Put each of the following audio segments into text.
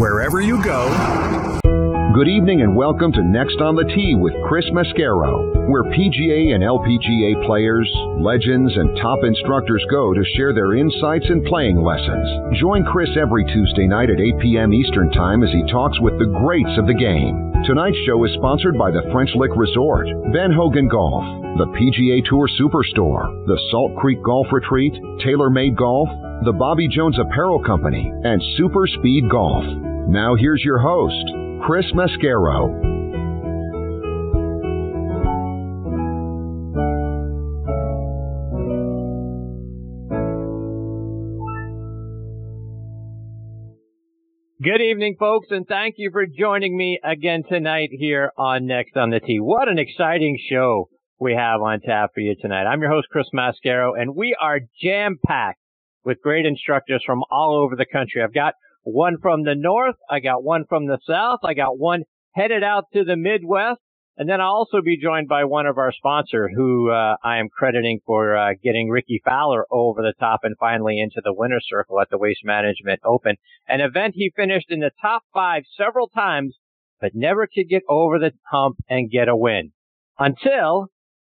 wherever you go. Good evening and welcome to Next on the Tee with Chris Mascaro, where PGA and LPGA players, legends, and top instructors go to share their insights and playing lessons. Join Chris every Tuesday night at 8 p.m. Eastern Time as he talks with the greats of the game. Tonight's show is sponsored by the French Lick Resort, Ben Hogan Golf, the PGA Tour Superstore, the Salt Creek Golf Retreat, TaylorMade Golf, the Bobby Jones Apparel Company, and Super Speed Golf. Now here's your host, Chris Mascaro. Good evening, folks, and thank you for joining me again tonight here on Next on the Tee. What an exciting show we have on tap for you tonight. I'm your host, Chris Mascaro, and we are jam-packed with great instructors from all over the country. I've got one from the north. I got one from the south. I got one headed out to the Midwest. And then I'll also be joined by one of our sponsors who uh, I am crediting for uh, getting Rickie Fowler over the top and finally into the winner's circle at the Waste Management Open, an event he finished in the top five several times, but never could get over the hump and get a win until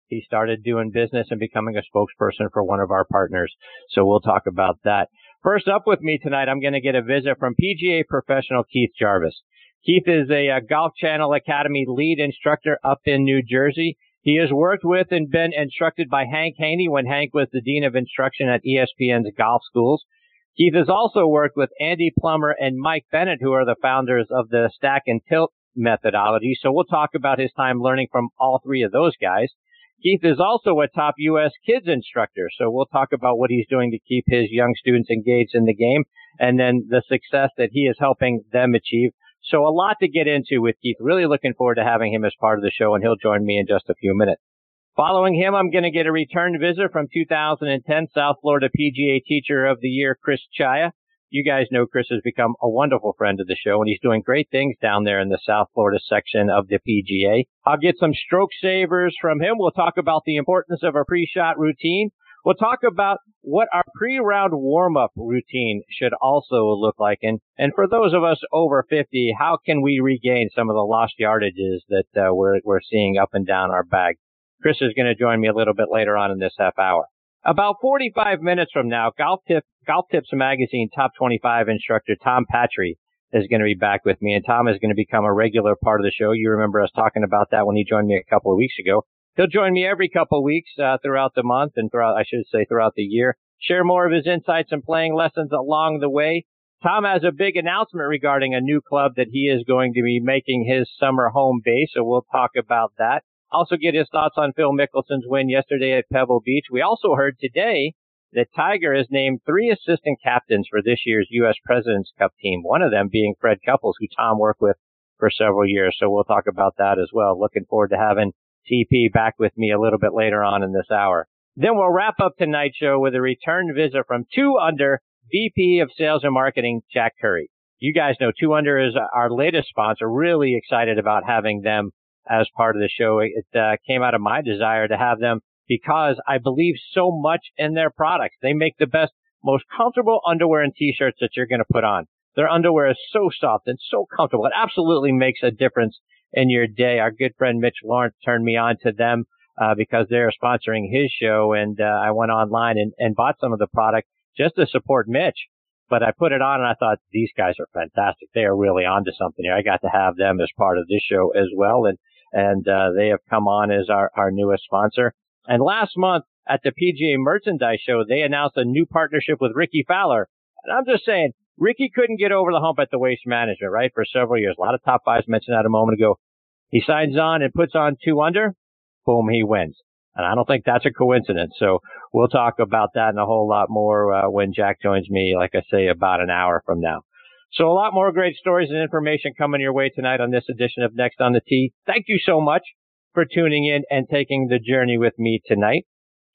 he started doing business and becoming a spokesperson for one of our partners. So we'll talk about that. First up with me tonight, I'm going to get a visit from PGA professional Keith Jarvis. Keith is a, a, Golf Channel Academy lead instructor up in New Jersey. He has worked with and been instructed by Hank Haney when Hank was the Dean of Instruction at ESPN's golf schools. Keith has also worked with Andy Plummer and Mike Bennett, who are the founders of the stack and tilt methodology. So we'll talk about his time learning from all three of those guys. Keith is also a top U.S. kids instructor, so we'll talk about what he's doing to keep his young students engaged in the game and then the success that he is helping them achieve. So a lot to get into with Keith. Really looking forward to having him as part of the show and he'll join me in just a few minutes. Following him, I'm going to get a return visit from 2010 South Florida PGA Teacher of the Year, Chris Czaja. You guys know Chris has become a wonderful friend of the show and he's doing great things down there in the South Florida section of the PGA. I'll get some stroke savers from him. We'll talk about the importance of a pre-shot routine. We'll talk about what our pre-round warm-up routine should also look like. And, and for those of us over 50, how can we regain some of the lost yardages that uh, we're, we're seeing up and down our bag? Chris is going to join me a little bit later on in this half hour. About 45 minutes from now, Golf, Tip, Golf Tips Magazine top 25 instructor Tom Patri is going to be back with me, and Tom is going to become a regular part of the show. You remember us talking about that when he joined me a couple of weeks ago. He'll join me every couple of weeks uh, throughout the month and throughout, I should say, throughout the year. Share more of his insights and playing lessons along the way. Tom has a big announcement regarding a new club that he is going to be making his summer home base, so we'll talk about that. Also get his thoughts on Phil Mickelson's win yesterday at Pebble Beach. We also heard today that Tiger has named three assistant captains for this year's U.S. President's Cup team, one of them being Fred Couples, who Tom worked with for several years. So we'll talk about that as well. Looking forward to having TP back with me a little bit later on in this hour. Then we'll wrap up tonight's show with a return visit from 2Undr VP of Sales and Marketing, Jack Curry. You guys know 2Undr is our latest sponsor. Really excited about having them as part of the show. It uh, came out of my desire to have them because I believe so much in their products. They make the best, most comfortable underwear and t-shirts that you're going to put on. Their underwear is so soft and so comfortable. It absolutely makes a difference in your day. Our good friend Mitch Lawrence turned me on to them uh, because they're sponsoring his show, and uh, I went online and, and bought some of the product just to support Mitch. But I put it on and I thought these guys are fantastic. They are really onto something here. I got to have them as part of this show as well, and and uh, they have come on as our, our newest sponsor. And last month at the PGA Merchandise Show, they announced a new partnership with Rickie Fowler. And I'm just saying, Rickie couldn't get over the hump at the Waste Management, right, for several years. A lot of top fives mentioned that a moment ago. He signs on and puts on 2Undr. Boom, he wins. And I don't think that's a coincidence. So we'll talk about that and a whole lot more uh, when Jack joins me, like I say, about an hour from now. So a lot more great stories and information coming your way tonight on this edition of Next on the Tee. Thank you so much for tuning in and taking the journey with me tonight.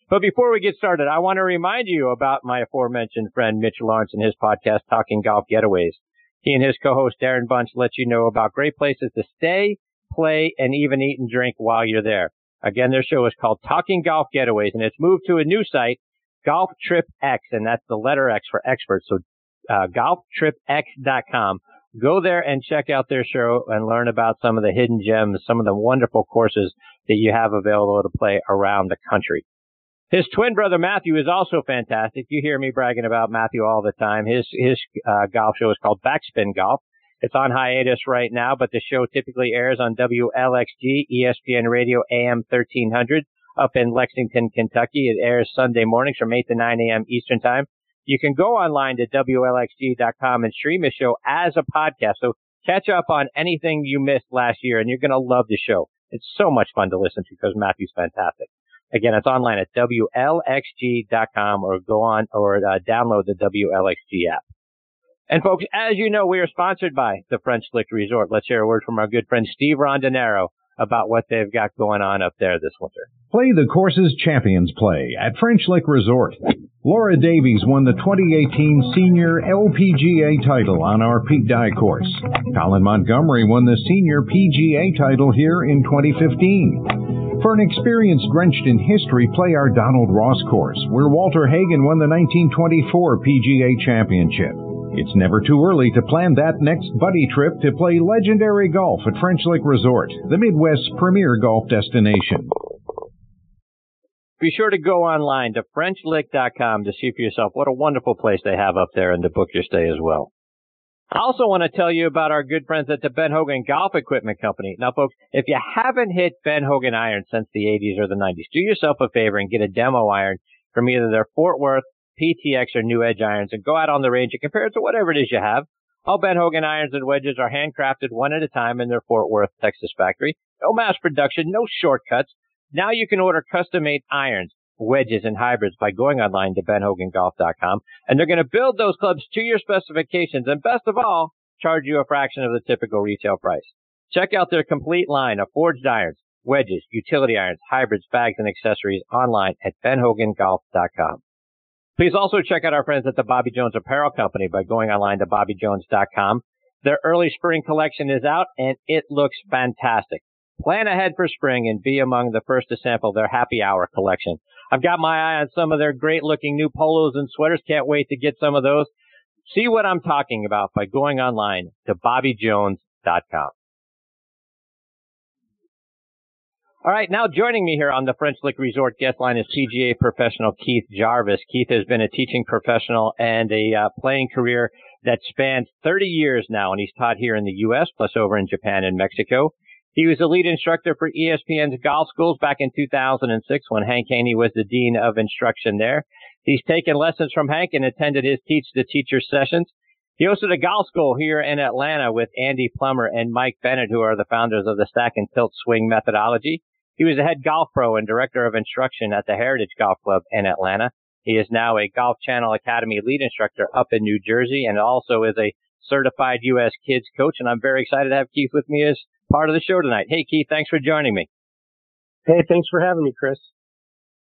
But before we get started, I want to remind you about my aforementioned friend Mitch Lawrence and his podcast, Talking Golf Getaways. He and his co-host Darren Bunch let you know about great places to stay, play, and even eat and drink while you're there. Again, their show is called Talking Golf Getaways, and it's moved to a new site, Golf Trip X, and that's the letter X for experts. So uh, golftripx.com Go there and check out their show and learn about some of the hidden gems, some of the wonderful courses that you have available to play around the country. His twin brother Matthew is also fantastic. You hear me bragging about Matthew all the time. His his uh, golf show is called Backspin Golf. It's on hiatus right now, but the show typically airs on WLXG, ESPN Radio AM 1300 up in Lexington, Kentucky. It airs Sunday mornings from 8 to 9 a.m. Eastern Time. You can go online to WLXG.com and stream the show as a podcast. So catch up on anything you missed last year, and you're going to love the show. It's so much fun to listen to because Matthew's fantastic. Again, it's online at WLXG.com or go on or uh, download the WLXG app. And folks, as you know, we are sponsored by the French Lick Resort. Let's hear a word from our good friend Steve Rondinero about what they've got going on up there this winter. Play the courses champions play at French Lick Resort. Laura Davies won the 2018 Senior LPGA title on our Pete Dye course. Colin Montgomerie won the Senior PGA title here in 2015. For an experience drenched in history, play our Donald Ross course, where Walter Hagen won the 1924 PGA Championship. It's never too early to plan that next buddy trip to play legendary golf at French Lick Resort, the Midwest's premier golf destination. Be sure to go online to FrenchLick.com to see for yourself what a wonderful place they have up there and to book your stay as well. I also want to tell you about our good friends at the Ben Hogan Golf Equipment Company. Now, folks, if you haven't hit Ben Hogan irons since the 80s or the 90s, do yourself a favor and get a demo iron from either their Fort Worth, PTX, or New Edge irons and go out on the range and compare it to whatever it is you have. All Ben Hogan irons and wedges are handcrafted one at a time in their Fort Worth, Texas factory. No mass production, no shortcuts. Now you can order custom made irons, wedges, and hybrids by going online to benhogangolf.com, and they're going to build those clubs to your specifications, and best of all, charge you a fraction of the typical retail price. Check out their complete line of forged irons, wedges, utility irons, hybrids, bags, and accessories online at benhogangolf.com. Please also check out our friends at the Bobby Jones Apparel Company by going online to bobbyjones.com. Their early spring collection is out and it looks fantastic. Plan ahead for spring and be among the first to sample their happy hour collection. I've got my eye on some of their great looking new polos and sweaters. Can't wait to get some of those. See what I'm talking about by going online to bobbyjones.com. All right, now joining me here on the French Lick Resort guest line is PGA professional Keith Jarvis. Keith has been a teaching professional and a uh, playing career that spans 30 years now, and he's taught here in the U.S. plus over in Japan and Mexico. He was a lead instructor for ESPN's golf schools back in 2006 when Hank Haney was the dean of instruction there. He's taken lessons from Hank and attended his teach the teacher sessions. He hosted a golf school here in Atlanta with Andy Plummer and Mike Bennett, who are the founders of the stack and tilt swing methodology. He was a head golf pro and director of instruction at the Heritage Golf Club in Atlanta. He is now a Golf Channel Academy lead instructor up in New Jersey and also is a certified U.S. kids coach. And I'm very excited to have Keith with me as part of the show tonight. Hey, Keith, thanks for joining me. Hey, thanks for having me, Chris.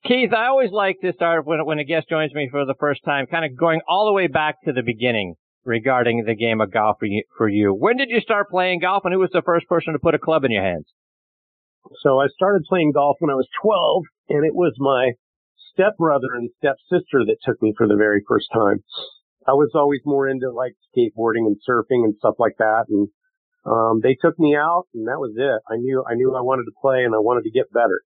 Keith, I always like to start when, when a guest joins me for the first time, kind of going all the way back to the beginning regarding the game of golf for you, for you. When did you start playing golf and who was the first person to put a club in your hands? So I started playing golf when I was 12 and it was my stepbrother and stepsister that took me for the very first time. I was always more into like skateboarding and surfing and stuff like that. And um, they took me out, and that was it. I knew I knew I wanted to play, and I wanted to get better.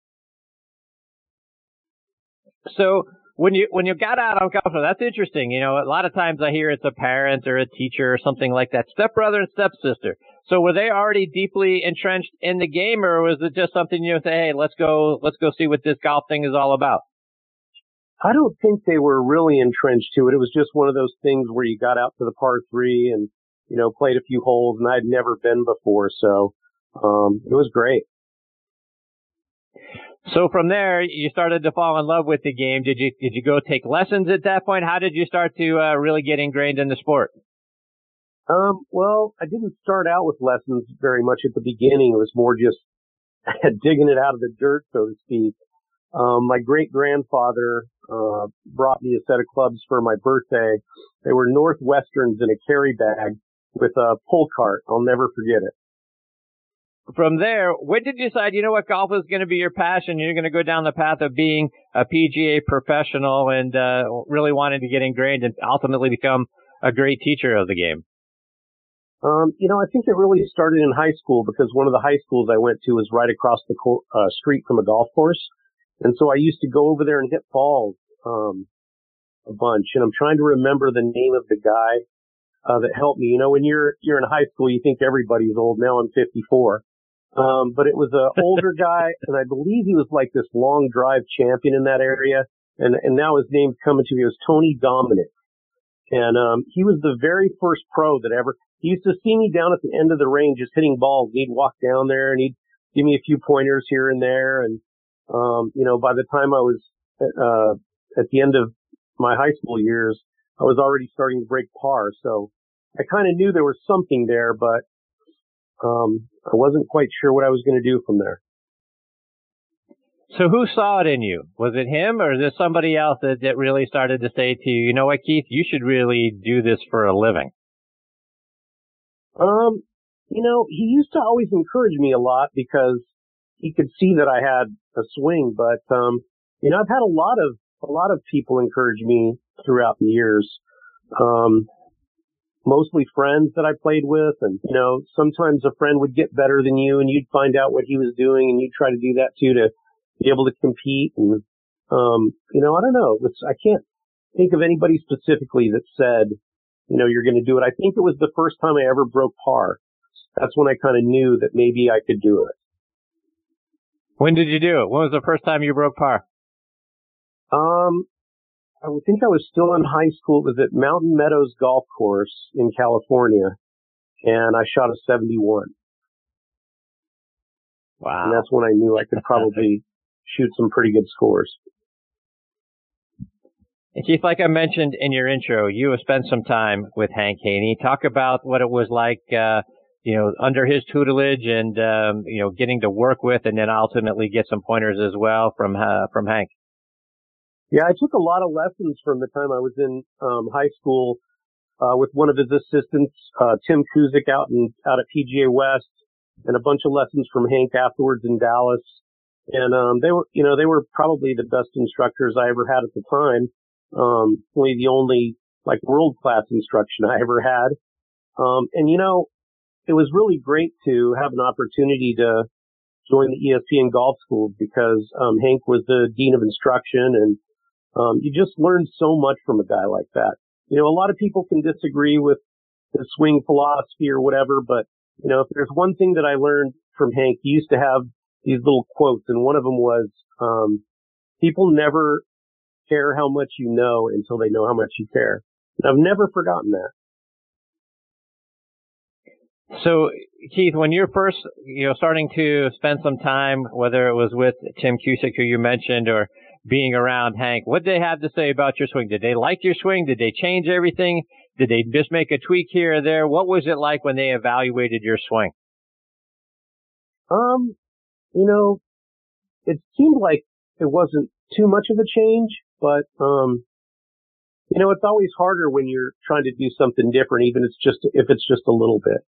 So when you when you got out on golf, that's interesting. You know, a lot of times I hear it's a parent or a teacher or something like that, stepbrother and stepsister. So were they already deeply entrenched in the game, or was it just something you say, hey, let's go, let's go see what this golf thing is all about? I don't think they were really entrenched to it. It was just one of those things where you got out to the par three and you know, played a few holes and I'd never been before. So, um, it was great. So from there, you started to fall in love with the game. Did you, did you go take lessons at that point? How did you start to, uh, really get ingrained in the sport? Um, well, I didn't start out with lessons very much at the beginning. It was more just digging it out of the dirt, so to speak. Um, my great grandfather, uh, brought me a set of clubs for my birthday. They were Northwesterns in a carry bag with a pull cart. I'll never forget it. From there, when did you decide, you know what, golf is going to be your passion? You're going to go down the path of being a PGA professional and uh, really wanting to get ingrained and ultimately become a great teacher of the game? Um, you know, I think it really started in high school because one of the high schools I went to was right across the co- uh, street from a golf course. And so I used to go over there and hit balls, um, a bunch. And I'm trying to remember the name of the guy, uh, that helped me. You know, when you're, you're in high school, you think everybody's old. Now I'm 54. Um, but it was an older guy and I believe he was like this long drive champion in that area. And, and now his name's coming to me. It was Tony Dominic. And, um, he was the very first pro that ever, he used to see me down at the end of the range just hitting balls. He'd walk down there and he'd give me a few pointers here and there. And, um, you know, by the time I was, uh, at the end of my high school years, I was already starting to break par. So I kind of knew there was something there, but, um, I wasn't quite sure what I was going to do from there. So who saw it in you? Was it him or is there somebody else that, that really started to say to you, you know what, Keith, you should really do this for a living? Um, you know, he used to always encourage me a lot because he could see that I had a swing, but, um, you know, I've had a lot of, a lot of people encourage me throughout the years. Um, mostly friends that I played with and, you know, sometimes a friend would get better than you and you'd find out what he was doing and you'd try to do that too to be able to compete and, um, you know, I don't know. It's, I can't think of anybody specifically that said, you know, you're going to do it. I think it was the first time I ever broke par. That's when I kind of knew that maybe I could do it. When did you do it? When was the first time you broke par? Um, I think I was still in high school. It was at Mountain Meadows Golf Course in California, and I shot a 71. Wow. And that's when I knew I could probably shoot some pretty good scores. And Keith, like I mentioned in your intro, you have spent some time with Hank Haney. Talk about what it was like, uh, you know, under his tutelage and, um, you know, getting to work with and then ultimately get some pointers as well from, uh, from Hank. Yeah, I took a lot of lessons from the time I was in, um, high school, uh, with one of his assistants, uh, Tim Kuzik out in, out at PGA West and a bunch of lessons from Hank afterwards in Dallas. And, um, they were, you know, they were probably the best instructors I ever had at the time. Um, only the only like world class instruction I ever had. Um, and you know, it was really great to have an opportunity to join the ESPN golf school because, um, Hank was the dean of instruction and, um, you just learn so much from a guy like that. You know, a lot of people can disagree with the swing philosophy or whatever, but you know, if there's one thing that I learned from Hank, he used to have these little quotes and one of them was, um, people never care how much you know until they know how much you care. And I've never forgotten that. So, Keith, when you're first, you know, starting to spend some time, whether it was with Tim Cusick, who you mentioned, or being around Hank, what did they have to say about your swing? Did they like your swing? Did they change everything? Did they just make a tweak here or there? What was it like when they evaluated your swing? Um, you know, it seemed like it wasn't too much of a change, but, um, you know, it's always harder when you're trying to do something different, even if it's just, if it's just a little bit.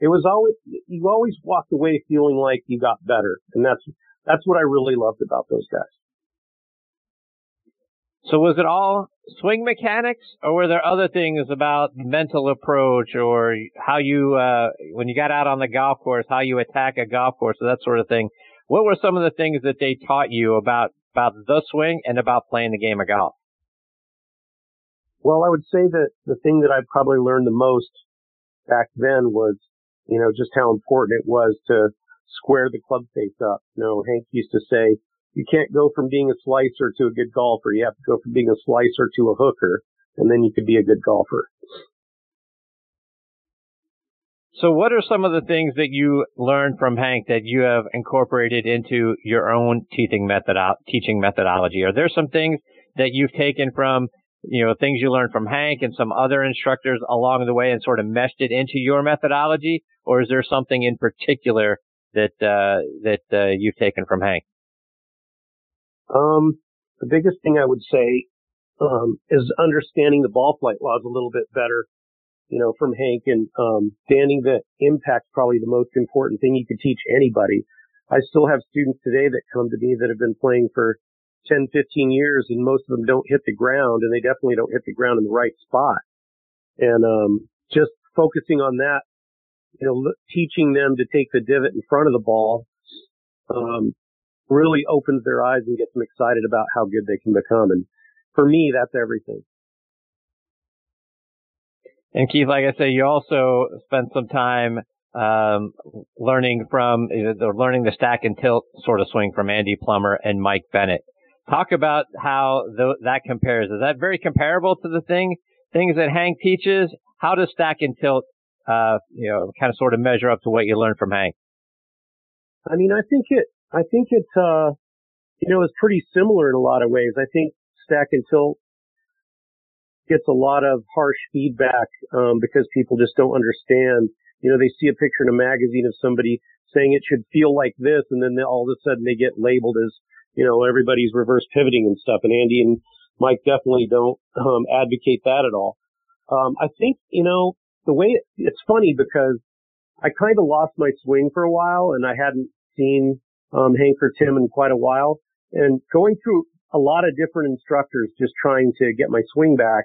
It was always, you always walked away feeling like you got better. And that's, that's what I really loved about those guys. So was it all swing mechanics or were there other things about mental approach or how you, uh, when you got out on the golf course, how you attack a golf course or that sort of thing? What were some of the things that they taught you about about the swing and about playing the game of golf? Well, I would say that the thing that I probably learned the most back then was, you know, just how important it was to square the club face up. You know, Hank used to say, you can't go from being a slicer to a good golfer. You have to go from being a slicer to a hooker, and then you could be a good golfer. So what are some of the things that you learned from Hank that you have incorporated into your own teaching method teaching methodology? Are there some things that you've taken from, you know, things you learned from Hank and some other instructors along the way and sort of meshed it into your methodology? Or is there something in particular that, uh, that, uh, you've taken from Hank? Um, the biggest thing I would say, um, is understanding the ball flight laws a little bit better you know, from Hank and um, the impact's probably the most important thing you could teach anybody. I still have students today that come to me that have been playing for 10, 15 years and most of them don't hit the ground and they definitely don't hit the ground in the right spot. And, um, just focusing on that, you know, teaching them to take the divot in front of the ball, um, really opens their eyes and gets them excited about how good they can become. And for me, that's everything. And Keith, like I say, you also spent some time um, learning from the learning the stack and tilt sort of swing from Andy Plummer and Mike Bennett. Talk about how th- that compares. Is that very comparable to the thing things that Hank teaches? How does stack and tilt, uh, you know, kind of sort of measure up to what you learned from Hank? I mean, I think it, I think it, uh, you know, is pretty similar in a lot of ways. I think stack and tilt gets a lot of harsh feedback, um, because people just don't understand. You know, they see a picture in a magazine of somebody saying it should feel like this, and then all of a sudden they get labeled as you know, everybody's reverse pivoting and stuff. And Andy and Mike definitely don't um, advocate that at all. Um, I think, you know, the way it, it's funny because I kind of lost my swing for a while and I hadn't seen um, Hank or Tim in quite a while. And going through a lot of different instructors just trying to get my swing back,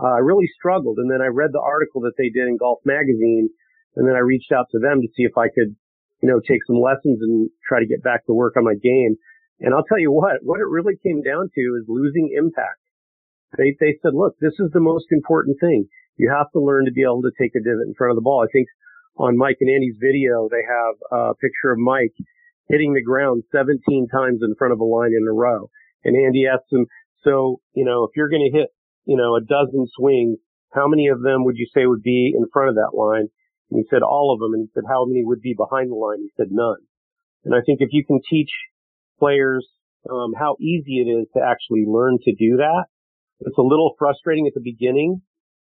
uh, I really struggled. And then I read the article that they did in Golf Magazine and then I reached out to them to see if I could, you know, take some lessons and try to get back to work on my game. And I'll tell you what, what it really came down to is losing impact. They, they said, look, this is the most important thing. You have to learn to be able to take a divot in front of the ball. I think on Mike and Andy's video, they have a picture of Mike hitting the ground 17 times in front of a line in a row. And Andy asked him, so, you know, if you're going to hit, you know, a dozen swings, how many of them would you say would be in front of that line? And he said all of them. And he said, how many would be behind the line? He said none. And I think if you can teach players um, how easy it is to actually learn to do that. It's a little frustrating at the beginning,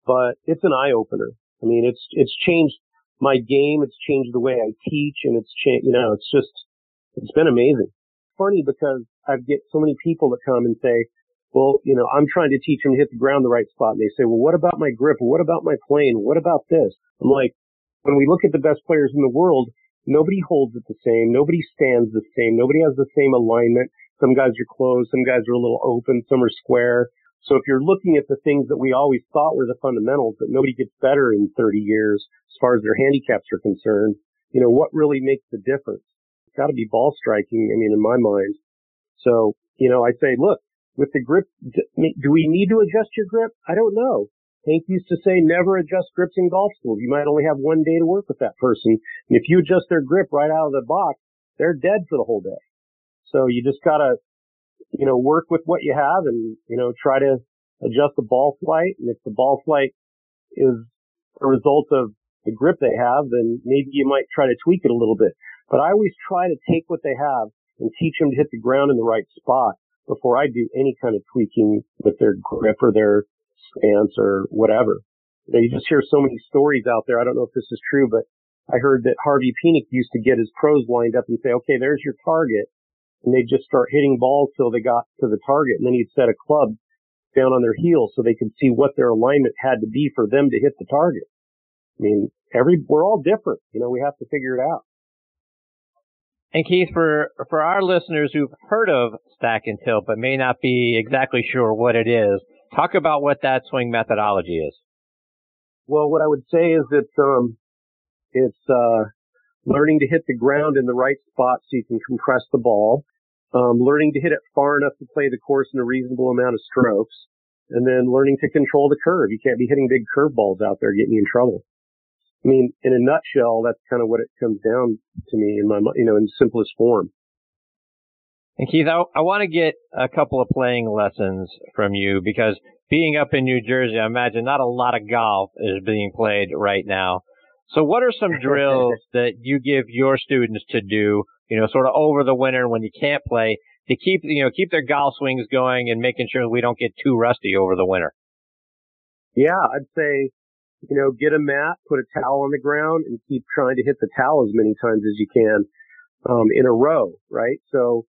but it's an eye opener. I mean, it's it's changed my game. It's changed the way I teach, and it's changed. You know, it's just it's been amazing. Funny because I get so many people that come and say, well, you know, I'm trying to teach them to hit the ground the right spot. And they say, well, what about my grip? What about my plane? What about this? I'm like, when we look at the best players in the world, Nobody holds it the same. Nobody stands the same. Nobody has the same alignment. Some guys are closed. Some guys are a little open. Some are square. So if you're looking at the things that we always thought were the fundamentals, but nobody gets better in 30 years as far as their handicaps are concerned, you know, what really makes the difference? It's got to be ball striking. I mean, in my mind. So, you know, I say, look, with the grip, do we need to adjust your grip? I don't know. Hank used to say never adjust grips in golf schools. You might only have one day to work with that person. And if you adjust their grip right out of the box, they're dead for the whole day. So you just gotta, you know, work with what you have and, you know, try to adjust the ball flight. And if the ball flight is a result of the grip they have, then maybe you might try to tweak it a little bit. But I always try to take what they have and teach them to hit the ground in the right spot before I do any kind of tweaking with their grip or their stance or whatever. You just hear so many stories out there. I don't know if this is true, but I heard that Harvey Penick used to get his pros lined up and say, okay, there's your target. And they'd just start hitting balls till they got to the target. And then he'd set a club down on their heels so they could see what their alignment had to be for them to hit the target. I mean, every, we're all different. You know, we have to figure it out. And Keith, for, for our listeners who've heard of stack and tilt, but may not be exactly sure what it is, Talk about what that swing methodology is. Well, what I would say is that um, it's uh, learning to hit the ground in the right spot so you can compress the ball, um, learning to hit it far enough to play the course in a reasonable amount of strokes, and then learning to control the curve. You can't be hitting big curveballs out there getting you in trouble. I mean, in a nutshell, that's kind of what it comes down to me in my, you know, in simplest form. And Keith, I, I want to get a couple of playing lessons from you because being up in New Jersey, I imagine not a lot of golf is being played right now. So what are some drills that you give your students to do, you know, sort of over the winter when you can't play to keep, you know, keep their golf swings going and making sure we don't get too rusty over the winter? Yeah, I'd say, you know, get a mat, put a towel on the ground and keep trying to hit the towel as many times as you can, um, in a row, right? So,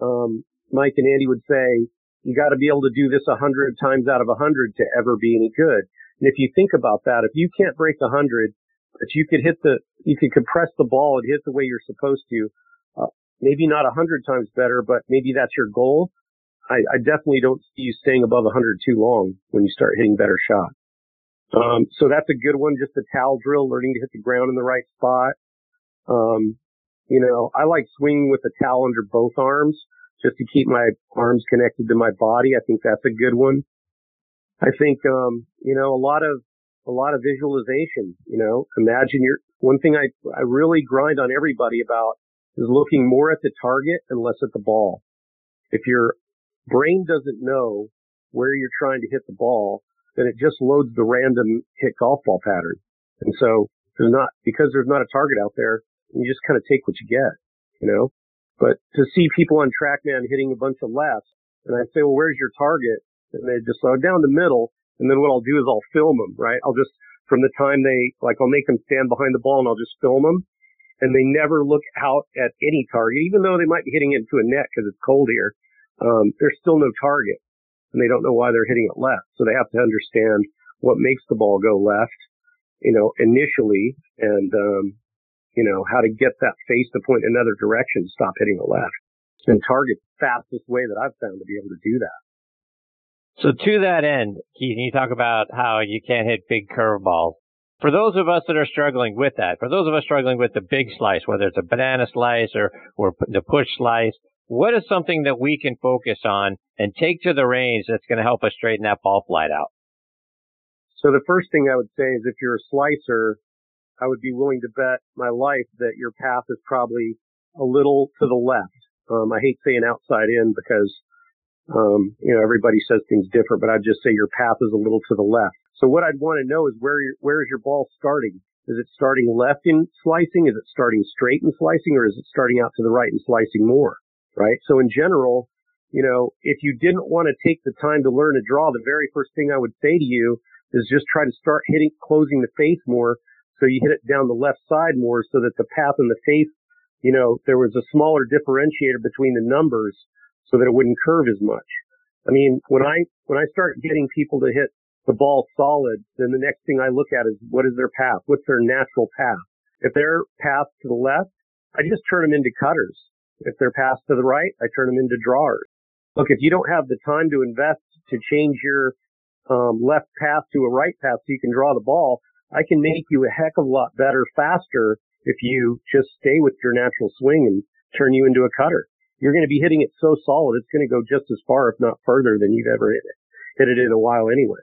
um, Mike and Andy would say, you got to be able to do this a hundred times out of a hundred to ever be any good. And if you think about that, if you can't break a hundred, but you could hit the, you could compress the ball and hit the way you're supposed to, uh, maybe not a hundred times better, but maybe that's your goal. I, I definitely don't see you staying above a hundred too long when you start hitting better shots. Um, so that's a good one. Just a towel drill, learning to hit the ground in the right spot. Um, you know, I like swinging with the towel under both arms just to keep my arms connected to my body. I think that's a good one. I think, um, you know, a lot of, a lot of visualization, you know, imagine your, one thing I, I really grind on everybody about is looking more at the target and less at the ball. If your brain doesn't know where you're trying to hit the ball, then it just loads the random hit golf ball pattern. And so there's not, because there's not a target out there, you just kind of take what you get, you know? But to see people on TrackMan hitting a bunch of lefts, and I say, well, where's your target? And they just slow down the middle. And then what I'll do is I'll film them, right? I'll just, from the time they, like, I'll make them stand behind the ball and I'll just film them. And they never look out at any target, even though they might be hitting into a net because it's cold here. Um, there's still no target and they don't know why they're hitting it left. So they have to understand what makes the ball go left, you know, initially and, um, you know, how to get that face to point another direction to stop hitting the left. And target the fastest way that I've found to be able to do that. So to that end, Keith, you talk about how you can't hit big curveballs. For those of us that are struggling with that, for those of us struggling with the big slice, whether it's a banana slice or, or the push slice, what is something that we can focus on and take to the range that's going to help us straighten that ball flight out? So the first thing I would say is if you're a slicer, I would be willing to bet my life that your path is probably a little to the left. Um, I hate saying outside in because, um, you know, everybody says things different, but I'd just say your path is a little to the left. So what I'd want to know is where where is your ball starting? Is it starting left in slicing? Is it starting straight in slicing or is it starting out to the right and slicing more? Right? So in general, you know, if you didn't want to take the time to learn to draw, the very first thing I would say to you is just try to start hitting, closing the face more so you hit it down the left side more so that the path and the face, you know, there was a smaller differentiator between the numbers so that it wouldn't curve as much. I mean, when I, when I start getting people to hit the ball solid, then the next thing I look at is what is their path? What's their natural path? If their path to the left, I just turn them into cutters. If they're passed to the right, I turn them into drawers. Look, if you don't have the time to invest to change your um, left path to a right path so you can draw the ball, I can make you a heck of a lot better faster if you just stay with your natural swing and turn you into a cutter. You're going to be hitting it so solid, it's going to go just as far, if not further, than you've ever hit it, hit it in a while anyway.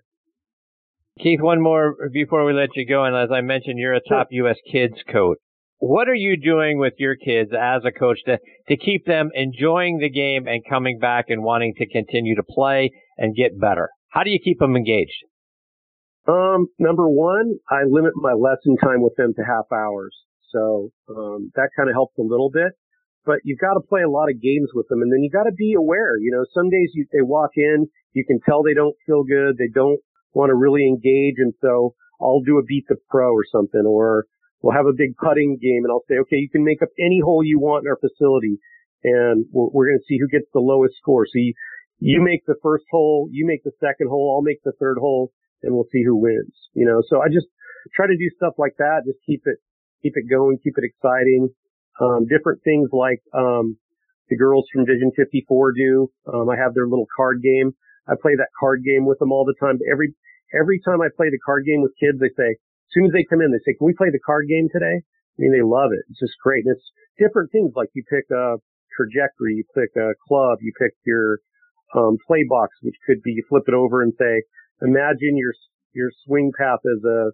Keith, one more before we let you go. And as I mentioned, you're a top U.S. kids coach. What are you doing with your kids as a coach to, to keep them enjoying the game and coming back and wanting to continue to play and get better? How do you keep them engaged? Um, number one, I limit my lesson time with them to half hours. So, um, that kind of helps a little bit, but you've got to play a lot of games with them and then you got to be aware, you know, some days you, they walk in, you can tell they don't feel good. They don't want to really engage. And so I'll do a beat the pro or something, or we'll have a big putting game and I'll say, okay, you can make up any hole you want in our facility and we're, we're going to see who gets the lowest score. So you, you make the first hole, you make the second hole, I'll make the third hole and we'll see who wins. You know, so I just try to do stuff like that. Just keep it, keep it going, keep it exciting. Um, different things like, um, the girls from Vision 54 do. Um, I have their little card game. I play that card game with them all the time. Every, every time I play the card game with kids, they say, as soon as they come in, they say, can we play the card game today? I mean, they love it. It's just great. And it's different things like you pick a trajectory, you pick a club, you pick your, um, play box, which could be you flip it over and say, imagine your your swing path as a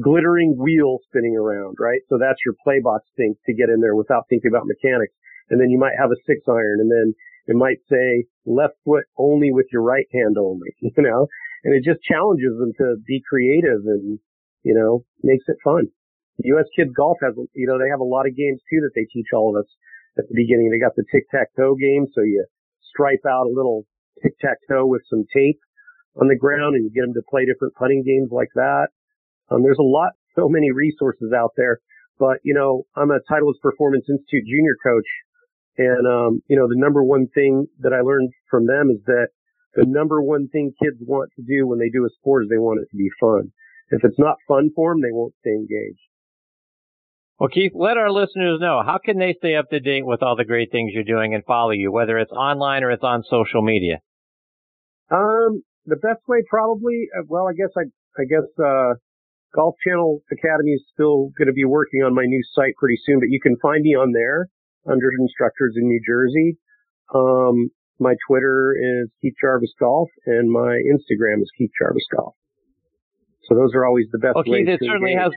glittering wheel spinning around, right? So that's your play box thing to get in there without thinking about mechanics. And then you might have a six iron and then it might say left foot only with your right hand only, you know, and it just challenges them to be creative and, you know, makes it fun. U.S. Kids Golf has, you know, they have a lot of games too that they teach all of us at the beginning. They got the tic tac toe game. So you stripe out a little tic tac toe with some tape on the ground and you get them to play different putting games like that. Um, there's a lot, so many resources out there. But, you know, I'm a Titleist Performance Institute junior coach. And, um, you know, the number one thing that I learned from them is that the number one thing kids want to do when they do a sport is they want it to be fun. If it's not fun for them, they won't stay engaged. Well, Keith, let our listeners know how can they stay up to date with all the great things you're doing and follow you, whether it's online or it's on social media. Um, the best way probably, uh, well, I guess I I guess uh, Golf Channel Academy is still going to be working on my new site pretty soon, but you can find me on there under instructors in New Jersey. Um, my Twitter is Keith Jarvis Golf, and my Instagram is Keith Jarvis Golf. So those are always the best well, ways. Keith, it certainly engage. has.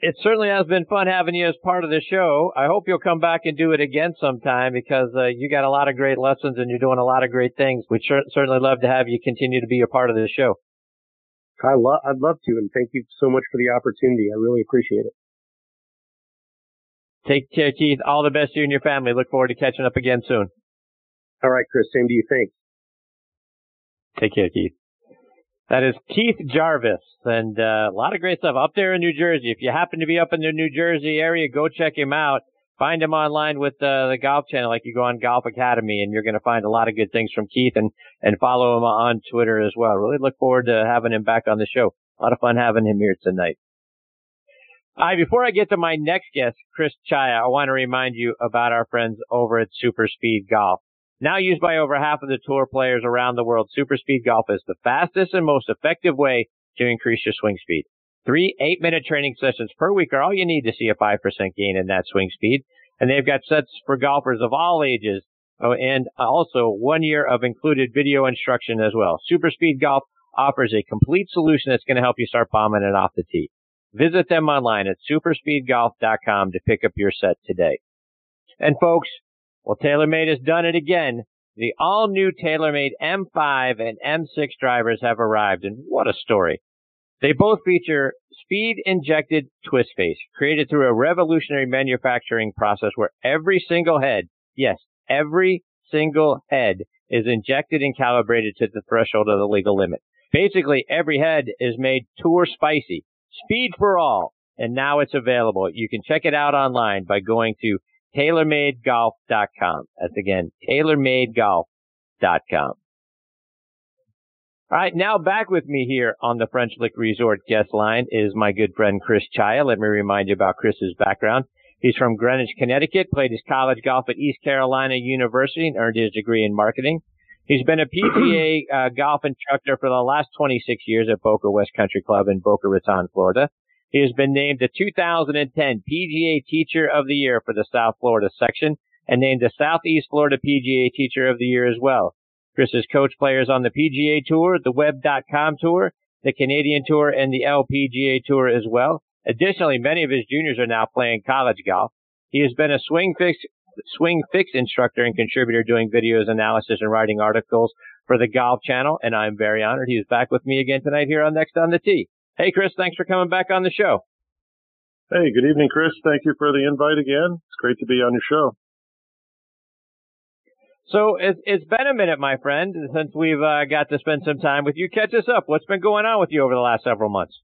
It certainly has been fun having you as part of the show. I hope you'll come back and do it again sometime because uh, you got a lot of great lessons and you're doing a lot of great things. We'd certainly love to have you continue to be a part of the show. I love, I'd love to, and thank you so much for the opportunity. I really appreciate it. Take care, Keith. All the best to you and your family. Look forward to catching up again soon. All right, Chris. Same to you. Thanks. Take care, Keith. That is Keith Jarvis, and uh, a lot of great stuff up there in New Jersey. If you happen to be up in the New Jersey area, go check him out. Find him online with uh, the Golf Channel, like you go on Golf Academy, and you're going to find a lot of good things from Keith, and and follow him on Twitter as well. Really look forward to having him back on the show. A lot of fun having him here tonight. All right, before I get to my next guest, Chris Czaja, I want to remind you about our friends over at Super Speed Golf. Now used by over half of the tour players around the world, Super Speed Golf is the fastest and most effective way to increase your swing speed. Three eight minute training sessions per week are all you need to see a 5% gain in that swing speed. And they've got sets for golfers of all ages oh, and also one year of included video instruction as well. Super Speed Golf offers a complete solution that's going to help you start bombing it off the tee. Visit them online at superspeedgolf.com to pick up your set today. And folks, well, TaylorMade has done it again. The all new TaylorMade M5 and M6 drivers have arrived, and what a story. They both feature speed injected twist face created through a revolutionary manufacturing process where every single head, yes, every single head is injected and calibrated to the threshold of the legal limit. Basically, every head is made tour spicy Speed for all. And now it's available. You can check it out online by going to TaylorMadeGolf.com. That's again, TaylorMadeGolf.com. All right, now back with me here on the French Lick Resort guest line is my good friend Chris Czaja. Let me remind you about Chris's background. He's from Greenwich, Connecticut, played his college golf at East Carolina University and earned his degree in marketing. He's been a PGA uh, golf instructor for the last 26 years at Boca West Country Club in Boca Raton, Florida. He has been named the 2010 PGA Teacher of the Year for the South Florida section and named the Southeast Florida PGA Teacher of the Year as well. Chris has coached players on the PGA Tour, the Web.com Tour, the Canadian Tour, and the LPGA Tour as well. Additionally, many of his juniors are now playing college golf. He has been a swing fix swing fix instructor and contributor doing videos, analysis, and writing articles for the Golf Channel. And I'm very honored he's back with me again tonight here on Next on the Tee. Hey, Chris, thanks for coming back on the show. Hey, good evening, Chris. Thank you for the invite again. It's great to be on your show. So it's, it's been a minute, my friend, since we've uh, got to spend some time with you. Catch us up. What's been going on with you over the last several months?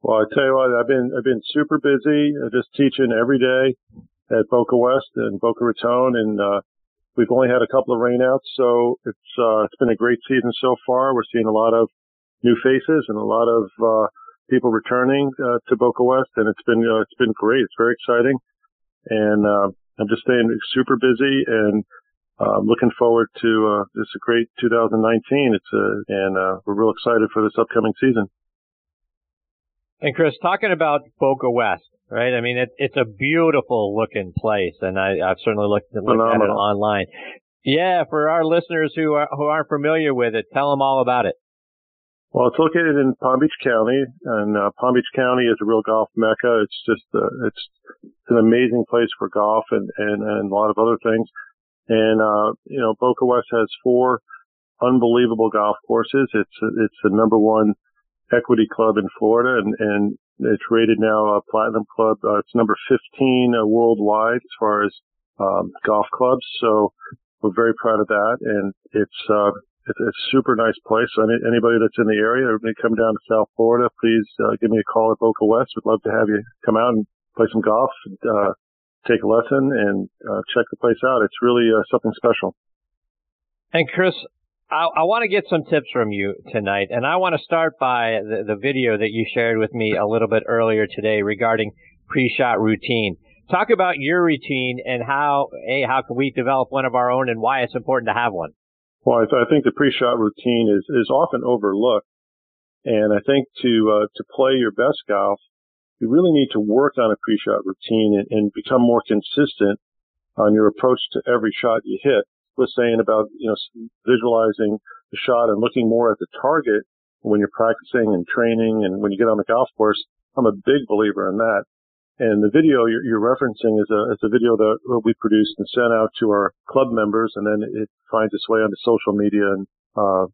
Well, I tell you what, I've been I've been super busy, uh, just teaching every day at Boca West and Boca Raton, and uh, we've only had a couple of rainouts, so it's uh, it's been a great season so far. We're seeing a lot of new faces and a lot of uh, people returning uh, to Boca West, and it's been uh, it's been great. It's very exciting, and uh, I'm just staying super busy and. I'm looking forward to uh, this a great 2019. It's a, and uh, we're real excited for this upcoming season. And Chris, talking about Boca West, right? I mean, it, it's a beautiful looking place, and I, have certainly looked, looked at it online. Yeah, for our listeners who are who aren't familiar with it, tell them all about it. Well, it's located in Palm Beach County, and uh, Palm Beach County is a real golf mecca. It's just uh, it's, it's an amazing place for golf and, and and a lot of other things. And uh, you know, Boca West has four unbelievable golf courses. It's it's the number one equity club in Florida, and and it's rated now a platinum club. Uh, it's number 15 uh, worldwide as far as um, golf clubs. So we're very proud of that, and it's uh, it's, a super nice place. Any, anybody that's in the area, may come down to South Florida, please uh, give me a call at Boca West. We'd love to have you come out and play some golf, and, uh, take a lesson, and uh, check the place out. It's really uh, something special. And Chris, I, I want to get some tips from you tonight, and I want to start by the, the video that you shared with me a little bit earlier today regarding pre-shot routine. Talk about your routine and how, a, how can we develop one of our own and why it's important to have one. Well, I, th- I think the pre-shot routine is, is often overlooked. And I think to uh, to play your best golf, you really need to work on a pre-shot routine and, and become more consistent on your approach to every shot you hit. Was saying about you know visualizing the shot and looking more at the target when you're practicing and training and when you get on the golf course. I'm a big believer in that. And the video you're, you're referencing is a, is a video that we produced and sent out to our club members, and then it finds its way onto social media. And uh,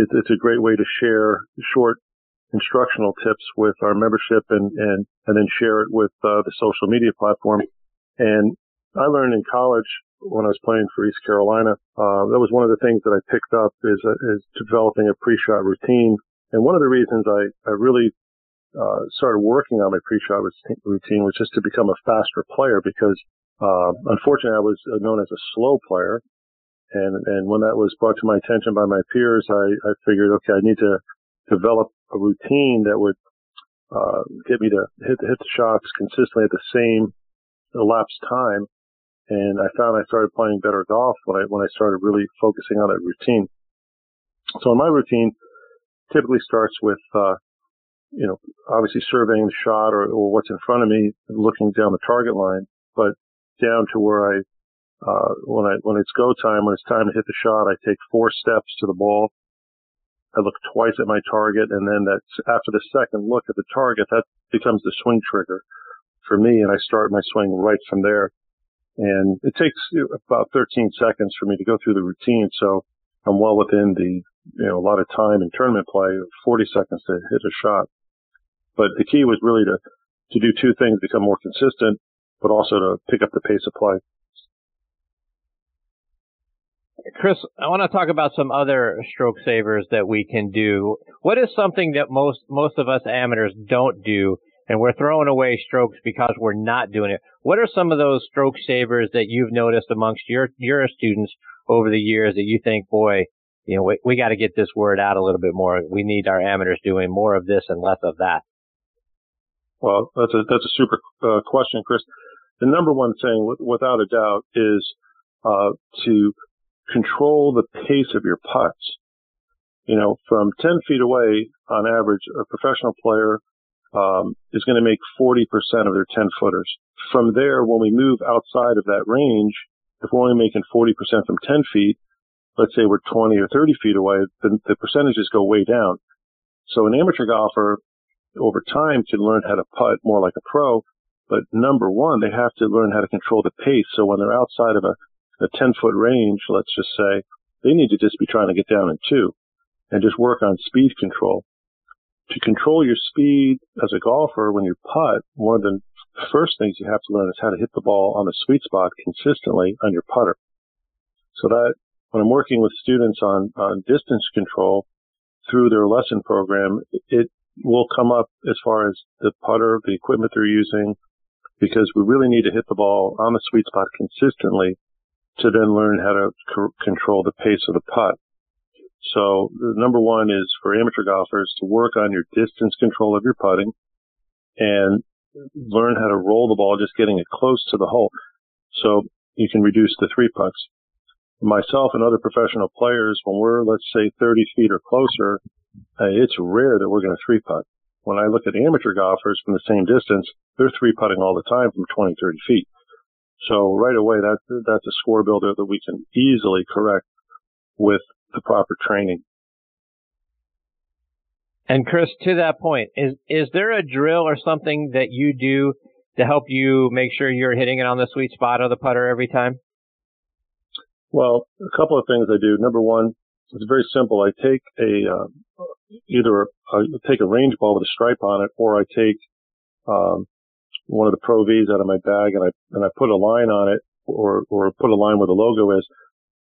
it, it's a great way to share short instructional tips with our membership and and and then share it with uh, the social media platform. And I learned in college when I was playing for East Carolina. Uh, that was one of the things that I picked up is uh, is developing a pre-shot routine. And one of the reasons I I really uh, started working on my pre-shot routine was just to become a faster player because, uh, unfortunately I was known as a slow player. And, and when that was brought to my attention by my peers, I, I figured, okay, I need to develop a routine that would, uh, get me to hit, hit the shots consistently at the same elapsed time. And I found I started playing better golf when I, when I started really focusing on that routine. So my routine typically starts with, uh, you know, obviously surveying the shot or, or what's in front of me, looking down the target line, but down to where I, uh, when I, when it's go time, when it's time to hit the shot, I take four steps to the ball. I look twice at my target and then that's after the second look at the target, that becomes the swing trigger for me and I start my swing right from there. And it takes about 13 seconds for me to go through the routine. So I'm well within the, you know, a lot of time in tournament play, 40 seconds to hit a shot. But the key was really to, to do two things, become more consistent, but also to pick up the pace of play. Chris, I want to talk about some other stroke savers that we can do. What is something that most most of us amateurs don't do, and we're throwing away strokes because we're not doing it? What are some of those stroke savers that you've noticed amongst your your students over the years that you think, boy, you know, we, we got to get this word out a little bit more. We need our amateurs doing more of this and less of that. Well, that's a that's a super uh, question, Chris. The number one thing, without a doubt, is uh, to control the pace of your putts. You know, from 10 feet away, on average, a professional player um, is going to make 40% of their 10 footers. From there, when we move outside of that range, if we're only making 40% from 10 feet, let's say we're 20 or 30 feet away, the, the percentages go way down. So an amateur golfer over time can learn how to putt more like a pro. But number one, they have to learn how to control the pace. So when they're outside of a, a 10 foot range, let's just say, they need to just be trying to get down in two and just work on speed control. To control your speed as a golfer when you putt, one of the first things you have to learn is how to hit the ball on the sweet spot consistently on your putter. So that when I'm working with students on, on distance control through their lesson program, it will come up as far as the putter, the equipment they're using, because we really need to hit the ball on the sweet spot consistently to then learn how to c- control the pace of the putt. So the number one is for amateur golfers to work on your distance control of your putting and learn how to roll the ball just getting it close to the hole. So you can reduce the three putts. Myself and other professional players, when we're, let's say 30 feet or closer, uh, it's rare that we're going to three putt. When I look at amateur golfers from the same distance, they're three putting all the time from 20, 30 feet. So right away, that, that's a score builder that we can easily correct with the proper training. And Chris, to that point, is is there a drill or something that you do to help you make sure you're hitting it on the sweet spot of the putter every time? Well, a couple of things I do. Number one, it's very simple. I take a uh, either I take a range ball with a stripe on it, or I take um, one of the Pro V's out of my bag and I and I put a line on it, or or put a line where the logo is.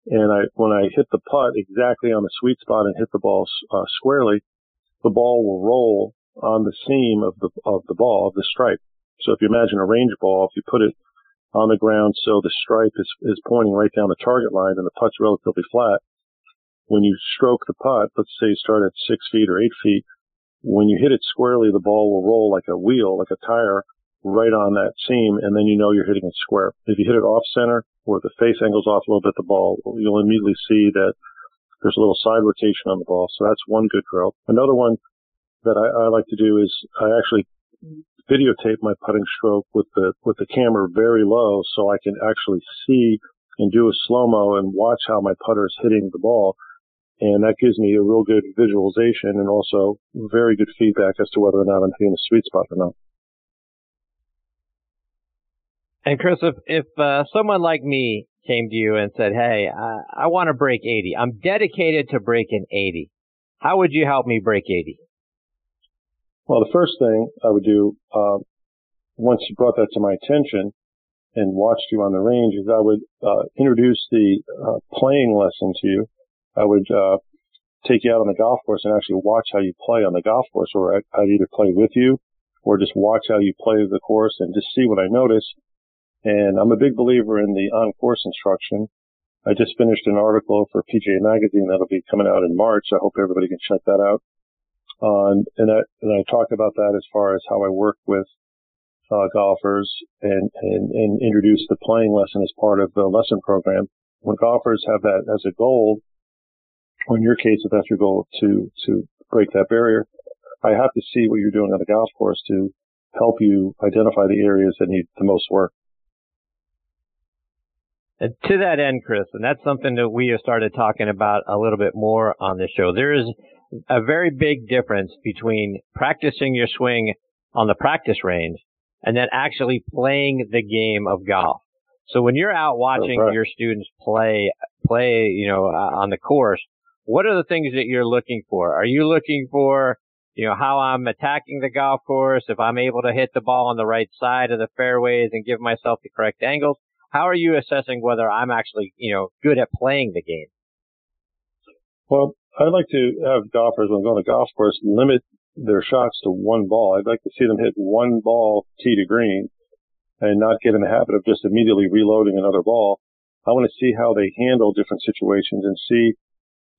And I when I hit the putt exactly on the sweet spot and hit the ball uh, squarely, the ball will roll on the seam of the of the ball of the stripe. So if you imagine a range ball, if you put it on the ground so the stripe is is pointing right down the target line and the putt's relatively flat, when you stroke the putt, let's say you start at six feet or eight feet, when you hit it squarely, the ball will roll like a wheel, like a tire, right on that seam, and then you know you're hitting it square. If you hit it off center, or the face angles off a little bit, the ball, you'll immediately see that there's a little side rotation on the ball. So that's one good drill. Another one that I, I like to do is I actually videotape my putting stroke with the with the camera very low, so I can actually see and do a slow mo and watch how my putter is hitting the ball. And that gives me a real good visualization and also very good feedback as to whether or not I'm hitting the sweet spot or not. And Chris, if, if uh, someone like me came to you and said, "Hey, I, I want to break 80. I'm dedicated to breaking 80," how would you help me break 80? Well, the first thing I would do uh, once you brought that to my attention and watched you on the range is I would uh, introduce the uh, playing lesson to you. I would uh, take you out on the golf course and actually watch how you play on the golf course, or I'd, either play with you or just watch how you play the course and just see what I notice and I'm a big believer in the on-course instruction. I just finished an article for PGA Magazine that'll be coming out in March. I hope everybody can check that out. Um, and, I, and I talk about that as far as how I work with uh, golfers and, and, and introduce the playing lesson as part of the lesson program. When golfers have that as a goal, or in your case, if that's your goal to, to break that barrier, I have to see what you're doing on the golf course to help you identify the areas that need the most work. And to that end, Chris, and that's something that we have started talking about a little bit more on this show. There is a very big difference between practicing your swing on the practice range and then actually playing the game of golf. So when you're out watching right. your students play, play, you know, uh, on the course, what are the things that you're looking for? Are you looking for, you know, how I'm attacking the golf course, if I'm able to hit the ball on the right side of the fairways and give myself the correct angles? how are you assessing whether I'm actually, you know, good at playing the game? Well, I'd like to have golfers when going to golf course limit their shots to one ball. I'd like to see them hit one ball tee to green and not get in the habit of just immediately reloading another ball. I want to see how they handle different situations and see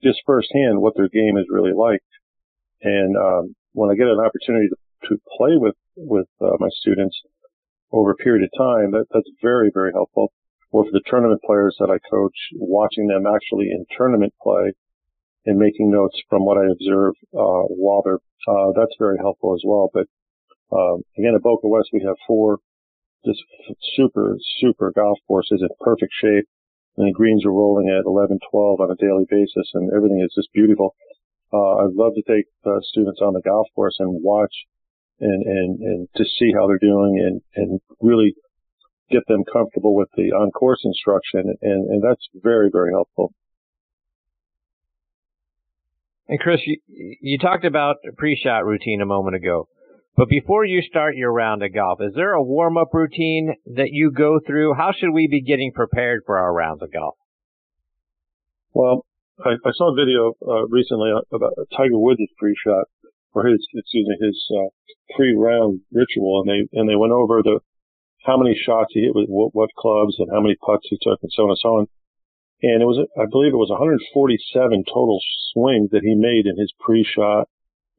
just firsthand what their game is really like. And um, when I get an opportunity to, to play with with uh, my students, over a period of time, that, that's very, very helpful. Or for the tournament players that I coach, watching them actually in tournament play and making notes from what I observe uh, while they're, uh, that's very helpful as well. But uh, again, at Boca West, we have four just super, super golf courses in perfect shape. And the greens are rolling at 11, 12 on a daily basis, and everything is just beautiful. Uh, I'd love to take uh, students on the golf course and watch and, and, and to see how they're doing and, and really get them comfortable with the on course instruction. And, and that's very, very helpful. And Chris, you, you talked about pre-shot routine a moment ago. But before you start your round of golf, is there a warm-up routine that you go through? How should we be getting prepared for our rounds of golf? Well, I, I saw a video uh, recently about Tiger Woods' pre-shot, or his, excuse me, his uh, pre-round ritual, and they and they went over the how many shots he hit with what, what clubs and how many putts he took, and so on and so on. And it was, I believe, it was 147 total swings that he made in his pre-shot,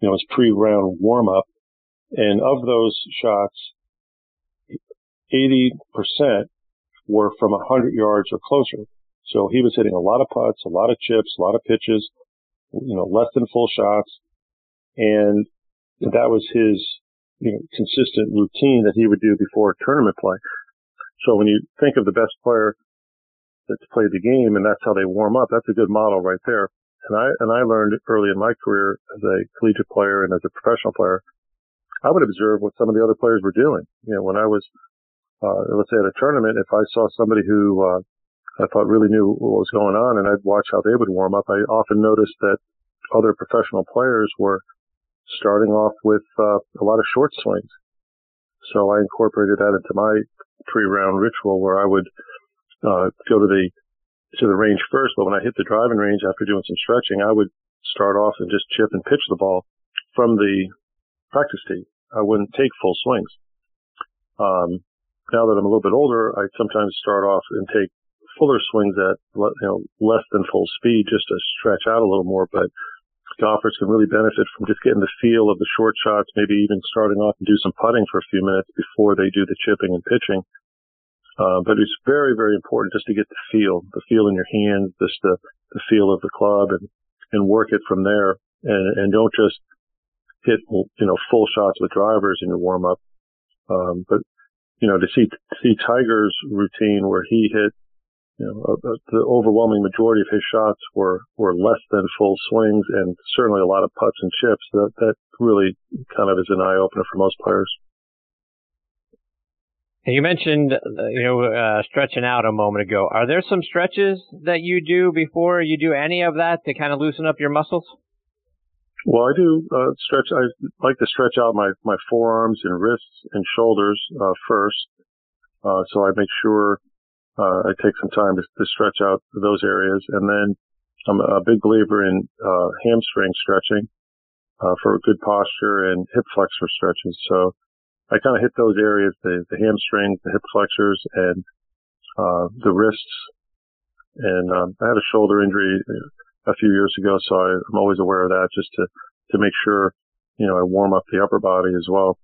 you know, his pre-round warm-up. And of those shots, 80% were from 100 yards or closer. So he was hitting a lot of putts, a lot of chips, a lot of pitches, you know, less than full shots. And that was his you know, consistent routine that he would do before tournament play. So when you think of the best player that's played the game and that's how they warm up, that's a good model right there. And I, and I learned early in my career as a collegiate player and as a professional player, I would observe what some of the other players were doing. You know, when I was, uh, let's say at a tournament, if I saw somebody who, uh, I thought really knew what was going on and I'd watch how they would warm up, I often noticed that other professional players were starting off with uh, a lot of short swings. So I incorporated that into my pre-round ritual where I would uh, go to the to the range first, but when I hit the driving range after doing some stretching, I would start off and just chip and pitch the ball from the practice tee. I wouldn't take full swings. Um, now that I'm a little bit older, I sometimes start off and take fuller swings at you know less than full speed just to stretch out a little more, but golfers can really benefit from just getting the feel of the short shots, maybe even starting off and do some putting for a few minutes before they do the chipping and pitching. Uh, but it's very, very important just to get the feel, the feel in your hands, just the, the feel of the club and, and work it from there. And, and don't just hit, you know, full shots with drivers in your warm up. Um, but, you know, to see, see Tiger's routine where he hit, you know, uh, the overwhelming majority of his shots were, were less than full swings and certainly a lot of putts and chips. That, that really kind of is an eye opener for most players. And you mentioned, uh, you know, uh, stretching out a moment ago. Are there some stretches that you do before you do any of that to kind of loosen up your muscles? Well, I do uh, stretch. I like to stretch out my my forearms and wrists and shoulders uh, first, uh, so I make sure uh, I take some time to, to, stretch out those areas, and then I'm a big believer in uh, hamstring stretching uh, for good posture and hip flexor stretches. So I kind of hit those areas: the, the hamstrings, the hip flexors, and the wrists. And um, I had a shoulder injury a few years ago, so I, I'm always aware of that just to, to make sure, you know, I warm up the upper body as well.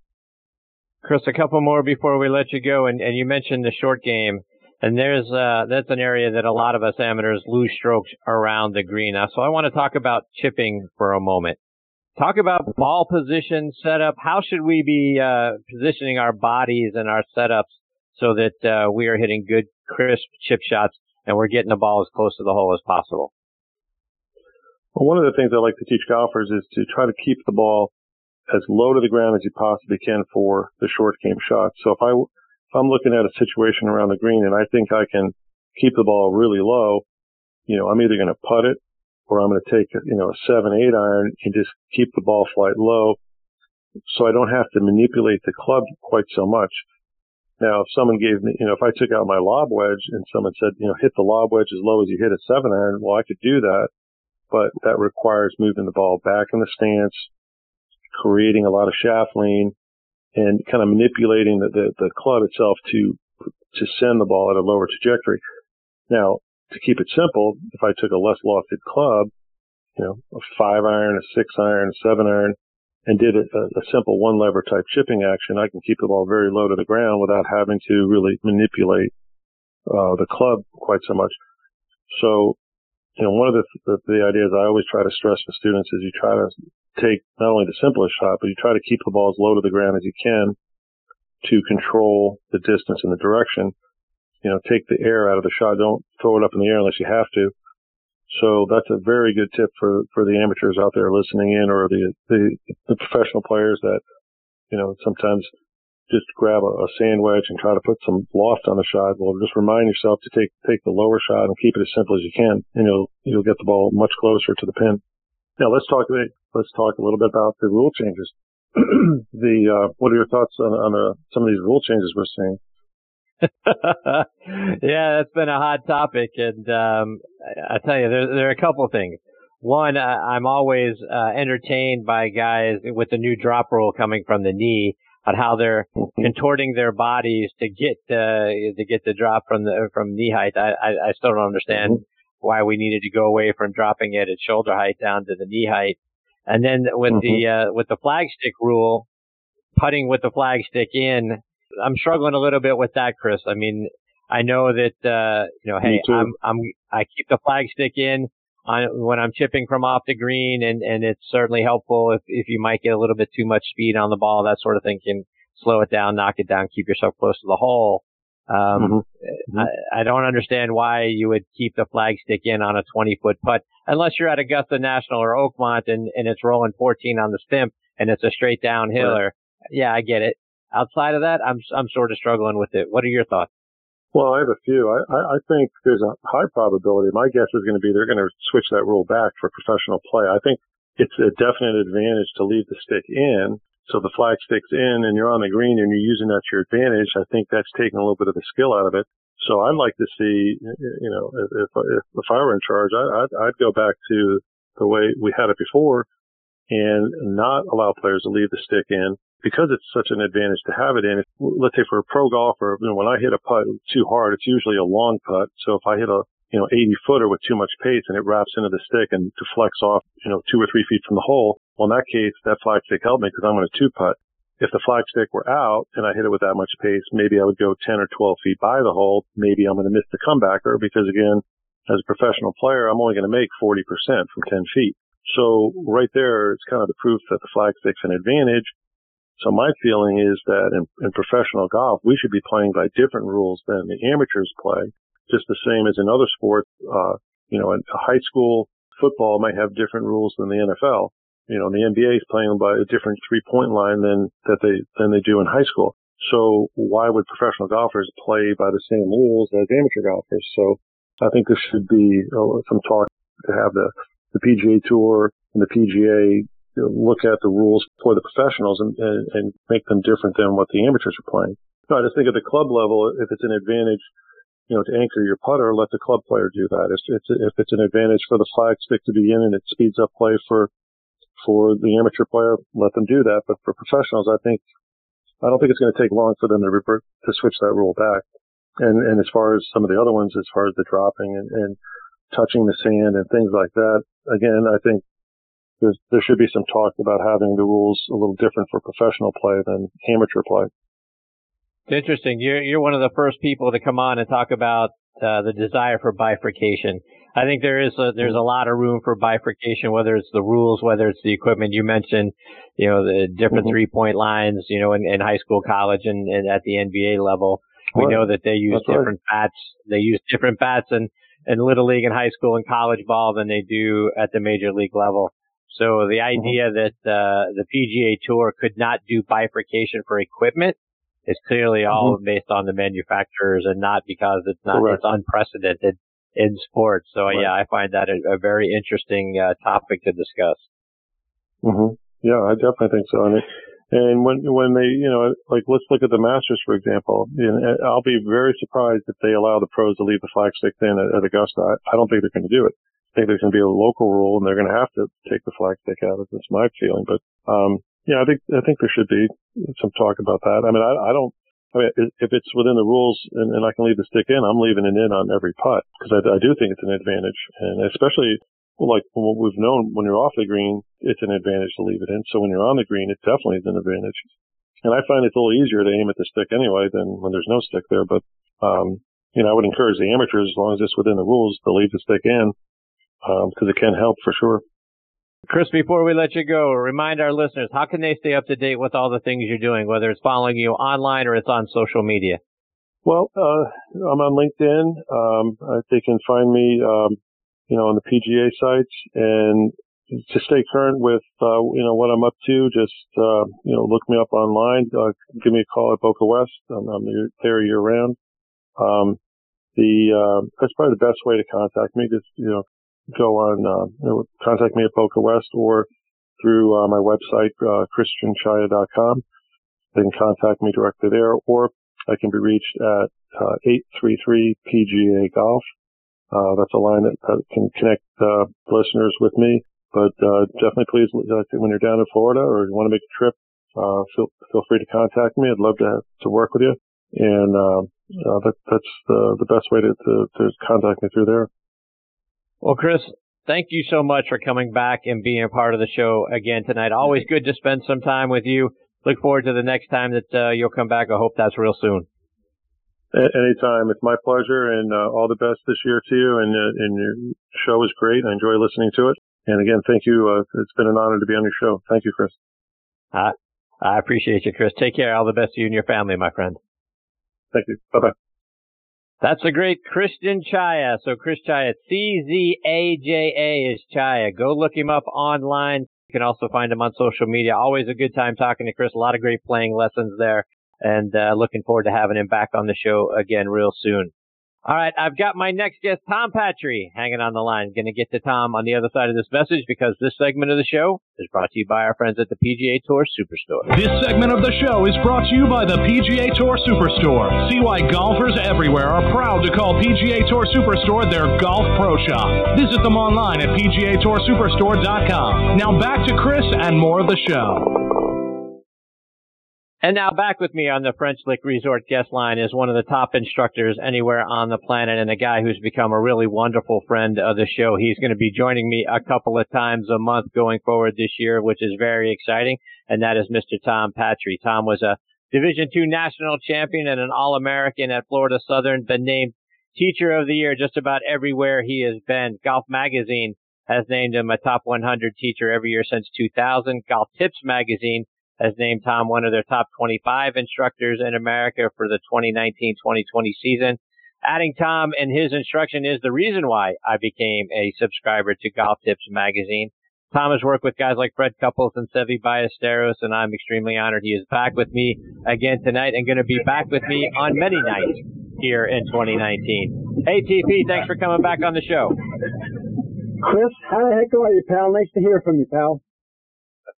Chris, a couple more before we let you go. And, and you mentioned the short game. And there's, uh, that's an area that a lot of us amateurs lose strokes around the green. Now, so I want to talk about chipping for a moment. Talk about ball position setup. How should we be, uh, positioning our bodies and our setups so that, uh, we are hitting good, crisp chip shots and we're getting the ball as close to the hole as possible? Well, one of the things I like to teach golfers is to try to keep the ball as low to the ground as you possibly can for the short game shot. So if I, if I'm looking at a situation around the green and I think I can keep the ball really low, you know, I'm either going to putt it or I'm going to take, you know, a seven, eight iron and just keep the ball flight low. So I don't have to manipulate the club quite so much. Now, if someone gave me, you know, if I took out my lob wedge and someone said, you know, hit the lob wedge as low as you hit a seven iron, well, I could do that but that requires moving the ball back in the stance, creating a lot of shaft lean, and kind of manipulating the, the, the club itself to to send the ball at a lower trajectory. Now, to keep it simple, if I took a less lofted club, you know, a five iron, a six iron, a seven iron, and did a, a simple one lever type chipping action, I can keep the ball very low to the ground without having to really manipulate uh, the club quite so much. So you know, one of the, the, the ideas I always try to stress to students is you try to take not only the simplest shot, but you try to keep the ball as low to the ground as you can to control the distance and the direction. You know, take the air out of the shot. Don't throw it up in the air unless you have to. So that's a very good tip for, for the amateurs out there listening in or the, the, the professional players that, you know, sometimes just grab a, a sand wedge and try to put some loft on the shot. Well, just remind yourself to take take the lower shot and keep it as simple as you can, and you'll you'll get the ball much closer to the pin. Now let's talk let's talk a little bit about the rule changes. the uh, what are your thoughts on, on uh, some of these rule changes we're seeing? yeah, that's been a hot topic, and um, I, I tell you, there, there are a couple of things. One, uh, I'm always uh, entertained by guys with the new drop rule coming from the knee on how they're contorting their bodies to get uh, to get the drop from the from knee height. I I, I still don't understand mm-hmm. why we needed to go away from dropping it at shoulder height down to the knee height. And then with mm-hmm. the uh, with the flagstick rule, putting with the flagstick in, I'm struggling a little bit with that, Chris. I mean, I know that uh, you know, hey, I'm I'm I keep the flagstick in on when I'm chipping from off the green, and and it's certainly helpful if if you might get a little bit too much speed on the ball, that sort of thing can slow it down, knock it down, keep yourself close to the hole. Um, mm-hmm. I, I don't understand why you would keep the flagstick in on a 20 foot putt unless you're at Augusta National or Oakmont and, and it's rolling 14 on the stimp and it's a straight downhill right. or yeah, I get it. Outside of that, I'm, I'm sort of struggling with it. What are your thoughts? Well, I have a few. I, I think there's a high probability. My guess is going to be they're going to switch that rule back for professional play. I think it's a definite advantage to leave the stick in. So the flag sticks in and you're on the green and you're using that to your advantage. I think that's taking a little bit of the skill out of it. So I'd like to see, you know, if, if, if I were in charge, I, I'd, I'd go back to the way we had it before and not allow players to leave the stick in because it's such an advantage to have it in. If, let's say for a pro golfer, you know, when I hit a putt too hard, it's usually a long putt. So if I hit a, you know, 80 footer with too much pace and it wraps into the stick and deflects off, you know, two or three feet from the hole, well, in that case, that flag stick helped me because I'm going to two putt. If the flag stick were out and I hit it with that much pace, maybe I would go 10 or 12 feet by the hole. Maybe I'm going to miss the comebacker because again, as a professional player, I'm only going to make 40% from 10 feet. So right there, it's kind of the proof that the flag stick's an advantage. So my feeling is that in, in professional golf, we should be playing by different rules than the amateurs play, just the same as in other sports. Uh, you know, a high school football might have different rules than the NFL. You know, the NBA is playing by a different three point line than that they than they do in high school. So why would professional golfers play by the same rules as amateur golfers? So I think there should be uh, some talk to have the the PGA Tour and the PGA look at the rules for the professionals and, and, and make them different than what the amateurs are playing. No, I just think at the club level, if it's an advantage, you know, to anchor your putter, let the club player do that. It's, it's, if it's an advantage for the flag stick to be in and it speeds up play for, for the amateur player, let them do that. But for professionals, I think, I don't think it's going to take long for them to revert, to switch that rule back. And, and as far as some of the other ones, as far as the dropping and, and touching the sand and things like that, again, I think there should be some talk about having the rules a little different for professional play than amateur play. It's interesting. You're you're one of the first people to come on and talk about uh, the desire for bifurcation. I think there is a, there's a lot of room for bifurcation, whether it's the rules, whether it's the equipment. You mentioned, you know, the different mm-hmm. three point lines, you know, in, in high school, college, and, and at the NBA level. We know that they use That's different right. bats. They use different bats in, in little league and high school and college ball than they do at the major league level. So the mm-hmm. idea mm-hmm. that uh, the PGA Tour could not do bifurcation for equipment is clearly all mm-hmm. based on the manufacturers and not because it's not Correct. it's unprecedented in sports. So right. yeah, I find that a, a very interesting uh, topic to discuss. Mm-hmm. Yeah, I definitely think so. And, it, and when when they, you know, like let's look at the Masters for example. Know, I'll be very surprised if they allow the pros to leave the flag stick in at, at Augusta. I, I don't think they're going to do it. I think there's going to be a local rule, and they're going to have to take the flag stick out. That's my feeling. But um, yeah, I think I think there should be some talk about that. I mean, I, I don't. I mean, if it's within the rules and, and I can leave the stick in, I'm leaving it in on every putt because I, I do think it's an advantage, and especially like what we've known when you're off the green, it's an advantage to leave it in. So when you're on the green, it definitely is an advantage. And I find it's a little easier to aim at the stick anyway than when there's no stick there. But um, you know, I would encourage the amateurs, as long as it's within the rules, to leave the stick in because um, it can help for sure. Chris, before we let you go, remind our listeners how can they stay up to date with all the things you're doing, whether it's following you online or it's on social media. Well, uh, I'm on LinkedIn. Um, they can find me, um, you know, on the PGA sites and to stay current with, uh, you know, what I'm up to, just, uh, you know, look me up online, uh, give me a call at Boca West. I'm, I'm there year round. Um, the, uh, that's probably the best way to contact me. Just, you know, go on, uh, contact me at Boca West or through uh, my website, uh, christianczaja.com. They can contact me directly there, or I can be reached at uh, 833 PGA Golf. Uh, that's a line that, that can connect uh, listeners with me. But uh, definitely, please, uh, when you're down in Florida or you want to make a trip, uh, feel feel free to contact me. I'd love to to work with you, and uh, uh, that, that's the the best way to, to to contact me through there. Well, Chris, thank you so much for coming back and being a part of the show again tonight. Always good to spend some time with you. Look forward to the next time that uh, you'll come back. I hope that's real soon. Anytime. It's my pleasure and uh, all the best this year to you. And, uh, and your show is great. I enjoy listening to it. And again, thank you. Uh, it's been an honor to be on your show. Thank you, Chris. I appreciate you, Chris. Take care. All the best to you and your family, my friend. Thank you. Bye bye. That's a great Christian Czaja. So Chris Czaja, C-Z-A-J-A is Czaja. Go look him up online. You can also find him on social media. Always a good time talking to Chris. A lot of great playing lessons there. And uh, looking forward to having him back on the show again real soon. All right, I've got my next guest, Tom Patri, hanging on the line. Going to get to Tom on the other side of this message because this segment of the show is brought to you by our friends at the PGA Tour Superstore. This segment of the show is brought to you by the PGA Tour Superstore. See why golfers everywhere are proud to call PGA Tour Superstore their golf pro shop. Visit them online at PGATourSuperstore.com. Now back to Chris and more of the show. And now back with me on the French Lick Resort guest line is one of the top instructors anywhere on the planet and a guy who's become a really wonderful friend of the show. He's going to be joining me a couple of times a month going forward this year, which is very exciting. And that is Mr. Tom Patri. Tom was a Division II national champion and an All-American at Florida Southern, been named Teacher of the Year just about everywhere he has been. Golf Magazine has named him a top 100 teacher every year since 2000. Golf Tips magazine has named Tom one of their top 25 instructors in America for the 2019-2020 season. Adding Tom and his instruction is the reason why I became a subscriber to Golf Tips magazine. Tom has worked with guys like Fred Couples and Seve Ballesteros, and I'm extremely honored he is back with me again tonight and going to be back with me on many nights here in 2019. Hey, TP, thanks for coming back on the show. Chris, how the heck are you, pal? Nice to hear from you, pal.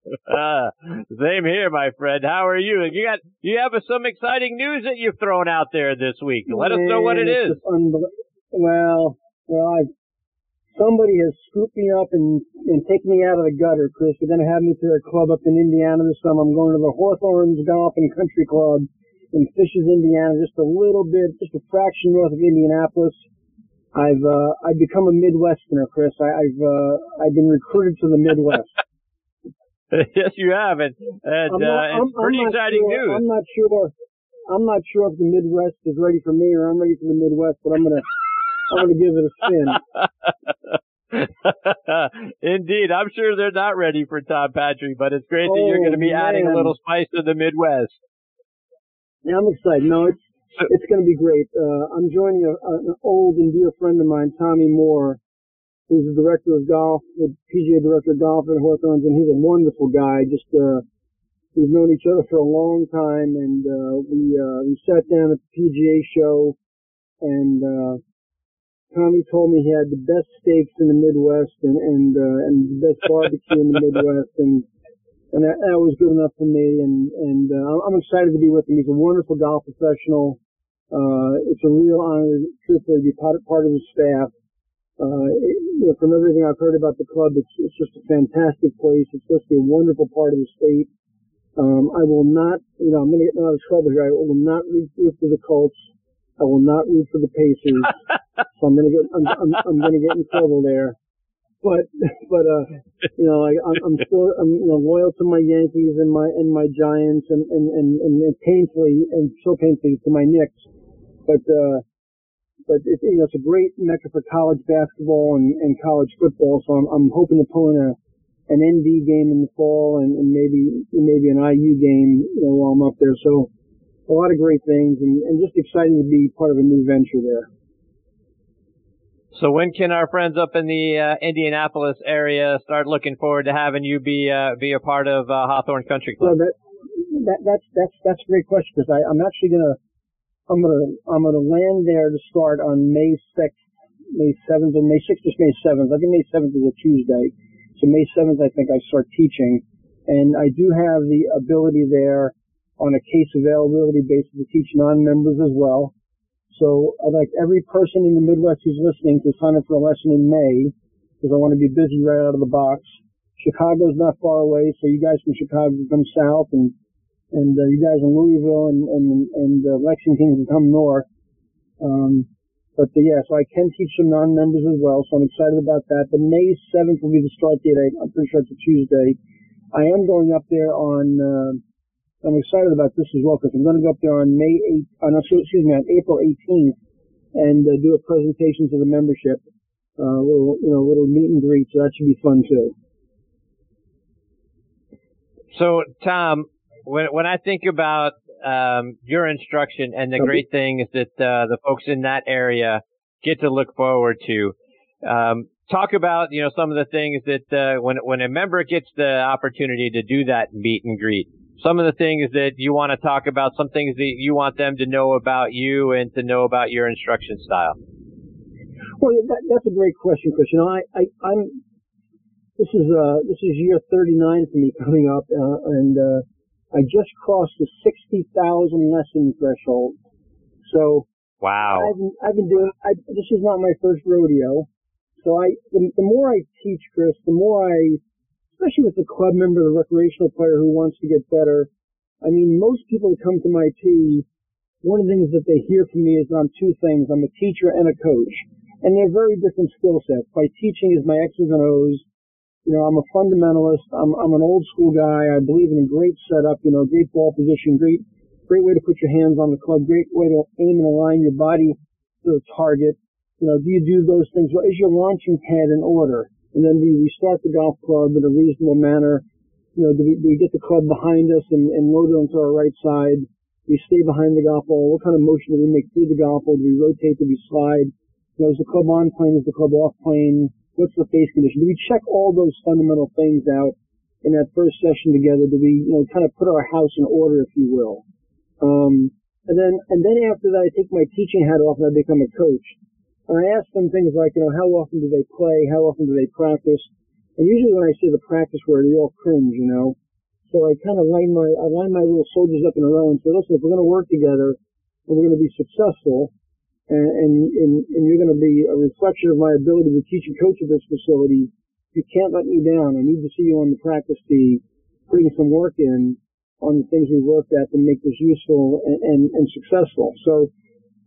Uh, same here, my friend. How are you? You got you have some exciting news that you've thrown out there this week. Let us know what it is. Well, well, I somebody has scooped me up and and taken me out of the gutter, Chris. They're going to have me to a club up in Indiana this summer. I'm going to the Hawthorns Golf and Country Club in Fishers, Indiana, just a little bit, just a fraction north of Indianapolis. I've uh, I've become a Midwesterner, Chris. I, I've uh, I've been recruited to the Midwest. yes, you have, and, and I'm not, uh, it's I'm, pretty I'm exciting sure, news. I'm not sure. I'm not sure if the Midwest is ready for me or I'm ready for the Midwest, but I'm gonna I'm gonna give it a spin. Indeed, I'm sure they're not ready for Tom Patri, but it's great that you're going to be Oh, adding a little spice to the Midwest. Yeah, I'm excited. No, it's it's going to be great. Uh, I'm joining a, a, an old and dear friend of mine, Tommy Moore, who's the director of golf, the PGA director of golf at Hawthorns, and he's a wonderful guy. Just uh, we've known each other for a long time, and uh, we uh, we sat down at the PGA show, and uh, Tommy told me he had the best steaks in the Midwest and and uh, and the best barbecue in the Midwest, and and that, that was good enough for me. And and uh, I'm excited to be with him. He's a wonderful golf professional. Uh, it's a real honor, truthfully, to be part, part of his staff. Uh, you know, from everything I've heard about the club, it's, it's just a fantastic place. It's just a wonderful part of the state. Um, I will not, you know, I'm going to get in a lot of trouble here. I will not root root for the Colts. I will not root for the Pacers. so I'm going to get, I'm, I'm, I'm going to get in trouble there. But, but, uh, you know, I, I'm, I'm still, I'm, you know, loyal to my Yankees and my, and my Giants and, and, and, and painfully, and so painfully to my Knicks. But, uh, but it, you know, it's a great mecca for college basketball and, and college football. So I'm, I'm hoping to pull in a, an ND game in the fall and, and maybe, maybe an IU game, you know, while I'm up there. So a lot of great things and, and just exciting to be part of a new venture there. So when can our friends up in the uh, Indianapolis area start looking forward to having you be uh, be a part of uh, Hawthorne Country So Club? that, that that's that's that's a great question because I'm actually gonna I'm gonna I'm gonna land there to start on May sixth, May seventh, and May sixth is May seventh. I think May seventh is a Tuesday, so May seventh I think I start teaching, and I do have the ability there on a case availability basis to teach non-members as well. So I'd like every person in the Midwest who's listening to sign up for a lesson in May because I want to be busy right out of the box. Chicago's not far away, so you guys from Chicago come south and and uh, you guys in Louisville and and, and uh, Lexington can come north. Um, but uh, yeah, so I can teach some non-members as well, so I'm excited about that. But May 7th will be the start date. I'm pretty sure it's a Tuesday. I am going up there on. Uh, I'm excited about this as well because I'm going to go up there on May 8th. Uh, excuse me, on April 18th, and uh, do a presentation to the membership. Uh, little, you know, little meet and greet. So that should be fun too. So, Tom, when when I think about um, your instruction and the great things that uh, the folks in that area get to look forward to, um, talk about you know some of the things that uh, when when a member gets the opportunity to do that meet and greet, some of the things that you want to talk about, some things that you want them to know about you and to know about your instruction style. Well, that, that's a great question, Chris. You know, I, I, I'm, this is, uh, this is year 39 for me coming up, uh, and, uh, I just crossed the 60,000 lesson threshold. So Wow. I've, been- I've been doing, I, this is not my first rodeo. So I, the, the more I teach, Chris, the more I, especially with the club member, the recreational player who wants to get better. I mean, most people that come to my tee, one of the things that they hear from me is I'm two things. I'm a teacher and a coach. And they're very different skill sets. My teaching is my X's and O's. You know, I'm a fundamentalist. I'm, I'm an old school guy. I believe in a great setup, you know, great ball position, great, great way to put your hands on the club, great way to aim and align your body to the target. You know, do you do those things? Well, is your launching pad in order? And then do we start the golf club in a reasonable manner? You know, do we, do we get the club behind us and, and load it onto our right side? Do we stay behind the golf ball? What kind of motion do we make through the golf ball? Do we rotate? Do we slide? You know, is the club on plane? Is the club off plane? What's the face condition? Do we check all those fundamental things out in that first session together? Do we, you know, kind of put our house in order, if you will? Um, and then, and then after that, I take my teaching hat off and I become a coach. And I ask them things like, you know, how often do they play? How often do they practice? And usually when I say the practice word, they all cringe, you know. So I kind of line my, I line my little soldiers up in a row and say, listen, if we're going to work together and we're going to be successful and, and, and, and you're going to be a reflection of my ability to teach and coach at this facility, you can't let me down. I need to see you on the practice tee, putting some work in on the things we worked at to make this useful and, and, and successful. So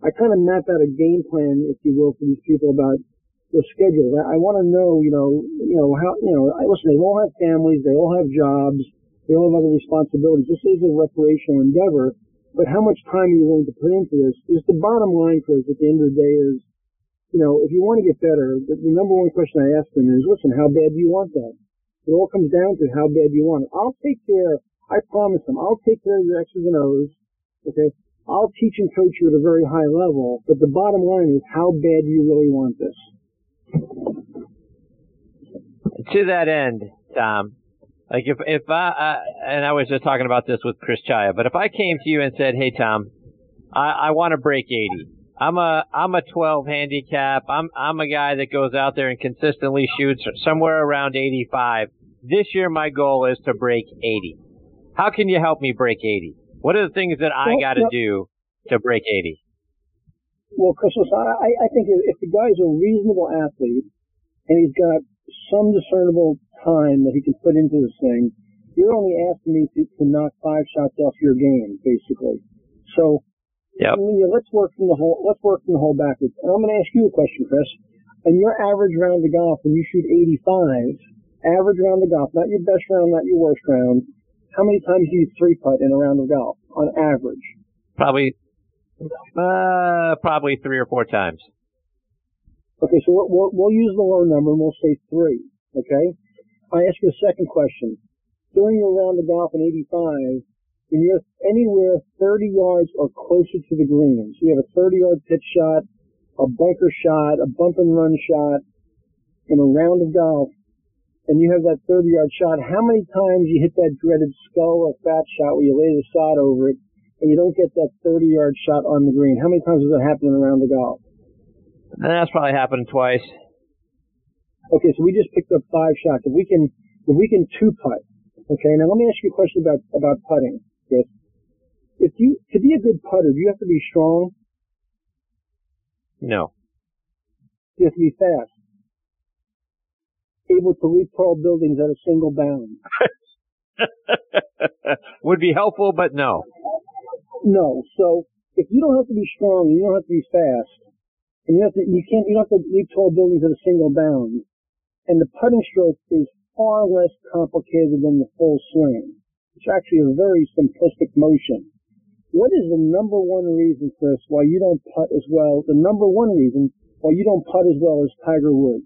I kind of map out a game plan, if you will, for these people about the schedule. I, want to know, you know, you know how, you know, I listen. They all have families, they all have jobs, they all have other responsibilities. This is a recreational endeavor, but how much time are you willing to put into this? Is the bottom line, Chris, at the end of the day, is, you know, if you want to get better, the, the number one question I ask them is, listen, how bad do you want that? It all comes down to how bad do you want it. I'll take care. I promise them. I'll take care of your X's and O's. Okay. I'll teach and coach you at a very high level, but the bottom line is how bad do you really want this? To that end, Tom, like if if I, I and I was just talking about this with Chris Czaja, but if I came to you and said, "Hey Tom, I, I want to break 80. I'm a I'm a 12 handicap. I'm I'm a guy that goes out there and consistently shoots somewhere around 85. This year my goal is to break 80. How can you help me break 80? What are the things that I well, got to do to break 80? Well, Chris, I, I think if the guy's a reasonable athlete and he's got some discernible time that he can put into this thing, you're only asking me to, to knock five shots off your game, basically. So, yeah, I mean, let's work from the hole, let's work from the hole backwards. And I'm going to ask you a question, Chris. In your average round of golf, when you shoot 85, average round of golf, not your best round, not your worst round, how many times do you three putt in a round of golf on average? Probably, uh, probably three or four times. Okay, so we'll, we'll use the low number and we'll say three. Okay, I ask you a second question. During your round of golf in '85, when you're anywhere 30 yards or closer to the green, so you have a 30 yard pitch shot, a bunker shot, a bump and run shot, in a round of golf, and you have that 30 yard shot, how many times you hit that dreaded skull or fat shot where you lay the sod over it and you don't get that 30 yard shot on the green? How many times does that happen around the golf? And That's probably happened twice. Okay, so we just picked up five shots. If we can, if we can two putt, okay. Now let me ask you a question about about putting, Chris. If you to be a good putter, do you have to be strong? No. You have to be fast able to leap tall buildings at a single bound. Would be helpful, but no. No. So if you don't have to be strong, you don't have to be fast, and you have to, you can't, you don't have to leap tall buildings at a single bound, and the putting stroke is far less complicated than the full swing. It's actually a very simplistic motion. What is the number one reason, Chris, why you don't putt as well? The number one reason why you don't putt as well as Tiger Woods?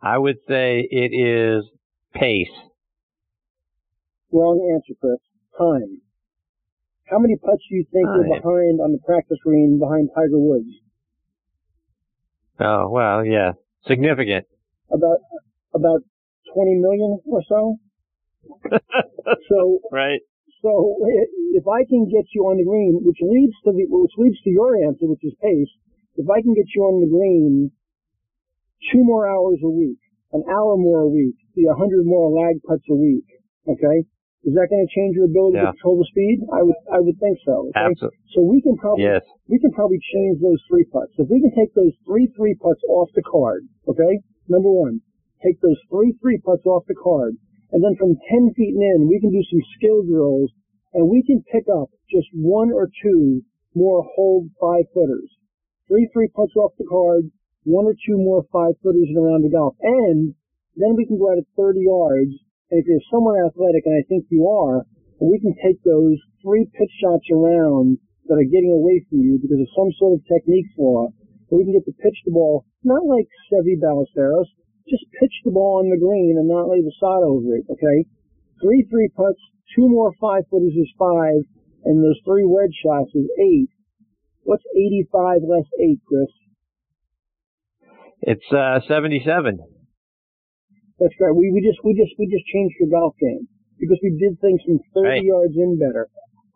I would say it is pace. Wrong answer, Chris. Time. How many putts do you think Time. are behind on the practice green behind Tiger Woods? Oh well, yeah, significant. About about twenty million or so. so right. So if I can get you on the green, which leads to the which leads to your answer, which is pace. If I can get you on the green two more hours a week, an hour more a week, see a hundred more lag putts a week. Okay, is that going to change your ability yeah. to control the speed? I would, I would think so. Okay? Absolutely. So we can probably, yes. we can probably change those three putts. If we can take those three three putts off the card, okay, number one, take those three three putts off the card, and then from ten feet in, we can do some skill drills, and we can pick up just one or two more holed five footers. Three three putts off the card, one or two more five footers in a round of golf. And then we can go out at 30 yards. If you're somewhat athletic, and I think you are, we can take those three pitch shots around that are getting away from you because of some sort of technique flaw. we can get to pitch the ball, not like Seve Ballesteros, just pitch the ball on the green and not lay the sod over it, okay? Three three putts, two more five footers is five, and those three wedge shots is eight. What's 85 less eight, Chris? It's uh, 77. That's right. We, we just we just we just changed the golf game because we did things from 30 right. yards in better.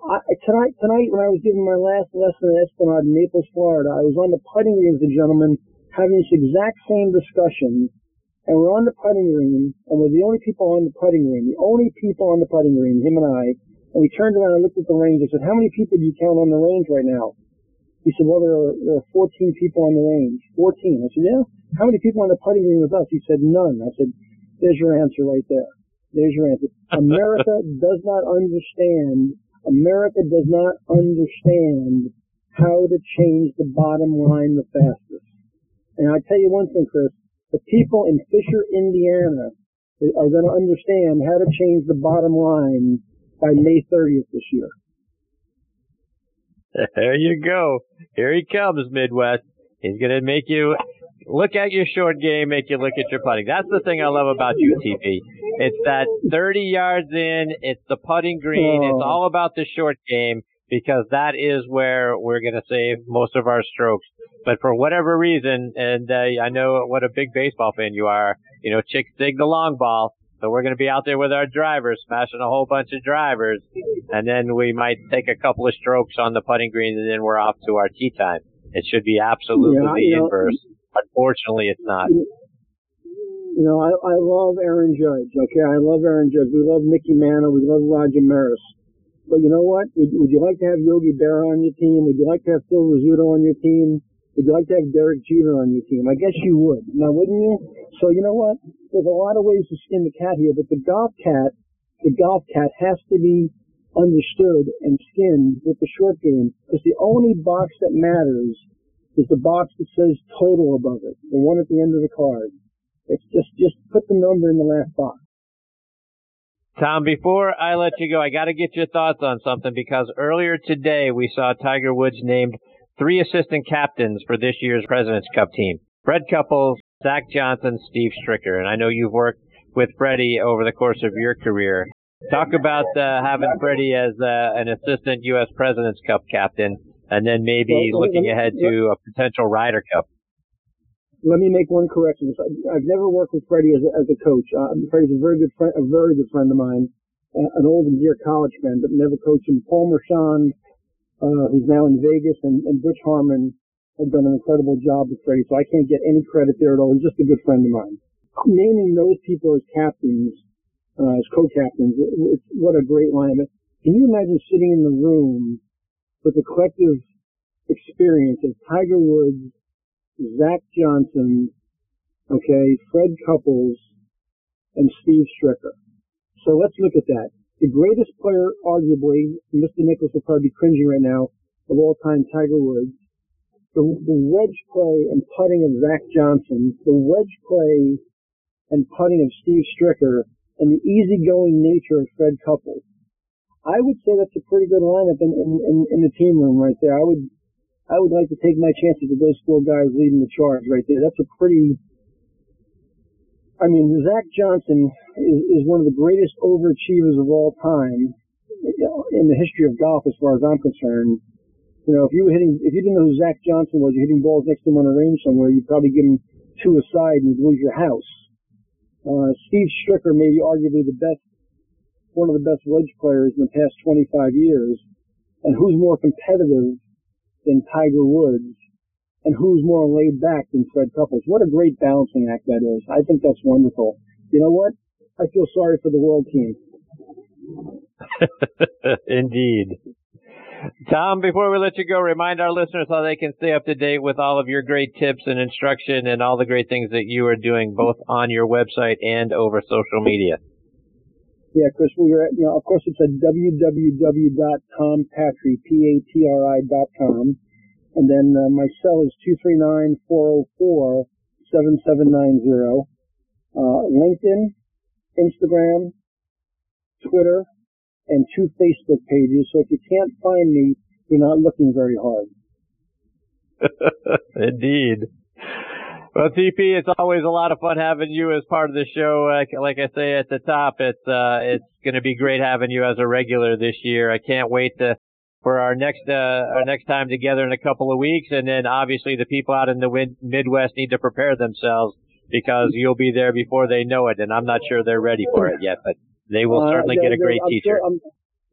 I, tonight tonight when I was giving my last lesson at Esplanade in Naples, Florida, I was on the putting green with a gentleman having this exact same discussion, and we're on the putting green, and we're the only people on the putting green, the only people on the putting green, him and I. And we turned around and looked at the range. I said, "How many people do you count on the range right now?" He said, "Well, there are, there are 14 people on the range." 14. I said, "Yeah." How many people on the putting green with us? He said, "None." I said, "There's your answer right there." There's your answer. America does not understand. America does not understand how to change the bottom line the fastest. And I tell you one thing, Chris, the people in Fisher, Indiana are going to understand how to change the bottom line by May 30th this year. There you go. Here he comes, Midwest. He's going to make you look at your short game, make you look at your putting. That's the thing I love about you, TP. It's that 30 yards in, it's the putting green, oh. it's all about the short game because that is where we're going to save most of our strokes. But for whatever reason, and uh, I know what a big baseball fan you are, you know, chicks dig the long ball. So we're going to be out there with our drivers, smashing a whole bunch of drivers, and then we might take a couple of strokes on the putting green, and then we're off to our tee time. It should be absolutely yeah, the inverse. Unfortunately, it's not. You know, I, I love Aaron Judge. Okay, I love Aaron Judge. We love Mickey Mantle. We love Roger Maris. But you know what? Would, would you like to have Yogi Berra on your team? Would you like to have Phil Rizzuto on your team? Would you like to have Derek Jeter on your team? I guess you would. Now, wouldn't you? So you know what? There's a lot of ways to skin the cat here, but the golf cat, the golf cat has to be understood and skinned with the short game because the only box that matters is the box that says total above it, the one at the end of the card. It's just, just put the number in the last box. Tom, before I let you go, I got to get your thoughts on something because earlier today we saw Tiger Woods named three assistant captains for this year's President's Cup team. Fred Couples, Zach Johnson, Steve Stricker. And I know you've worked with Freddie over the course of your career. Talk about uh, having Freddie as uh, an assistant U.S. President's Cup captain and then maybe well, looking ahead to a potential Ryder Cup. Let me make one correction. I've never worked with Freddie as a, as a coach. Uh, Freddie's a very good friend, a very good friend of mine, an old and dear college friend, but never coached him. Paul Marchand, uh, who's now in Vegas, and, and Butch Harmon have done an incredible job with Freddie, so I can't get any credit there at all. He's just a good friend of mine. Naming those people as captains, uh, as co-captains, it, it's what a great line. Can you imagine sitting in the room with the collective experience of Tiger Woods, Zach Johnson, okay, Fred Couples, and Steve Stricker. So let's look at that. The greatest player, arguably, Mr. Nicklaus will probably be cringing right now, of all time, Tiger Woods. The, the wedge play and putting of Zach Johnson, the wedge play and putting of Steve Stricker, and the easygoing nature of Fred Couples. I would say that's a pretty good lineup in, in, in, in the team room right there. I would, I would like to take my chances with those four guys leading the charge right there. That's a pretty, I mean, Zach Johnson is, is one of the greatest overachievers of all time in the history of golf, as far as I'm concerned. You know, if you were hitting, if you didn't know who Zach Johnson was, you're hitting balls next to him on a range somewhere, you'd probably give him two aside and you'd lose your house. Uh, Steve Stricker may be arguably the best one of the best wedge players in the past 25 years, and who's more competitive than Tiger Woods, and who's more laid back than Fred Couples. What a great balancing act that is. I think that's wonderful. You know what? I feel sorry for the world team. Indeed. Tom, before we let you go, remind our listeners how they can stay up to date with all of your great tips and instruction and all the great things that you are doing both on your website and over social media. Yeah, Chris, we're at, you know, of course it's at www.tompatri, P-A-T-R-I dot com. And then uh, my cell is 239-404-7790. Uh, LinkedIn, Instagram, Twitter, and two Facebook pages. So if you can't find me, you're not looking very hard. Indeed. Well, TP, it's always a lot of fun having you as part of the show. Like, like I say at the top, it's uh, it's going to be great having you as a regular this year. I can't wait to for our next uh, our next time together in a couple of weeks, and then obviously the people out in the Midwest need to prepare themselves because you'll be there before they know it, and I'm not sure they're ready for it yet, but they will uh, certainly get a great I'm teacher. Sure,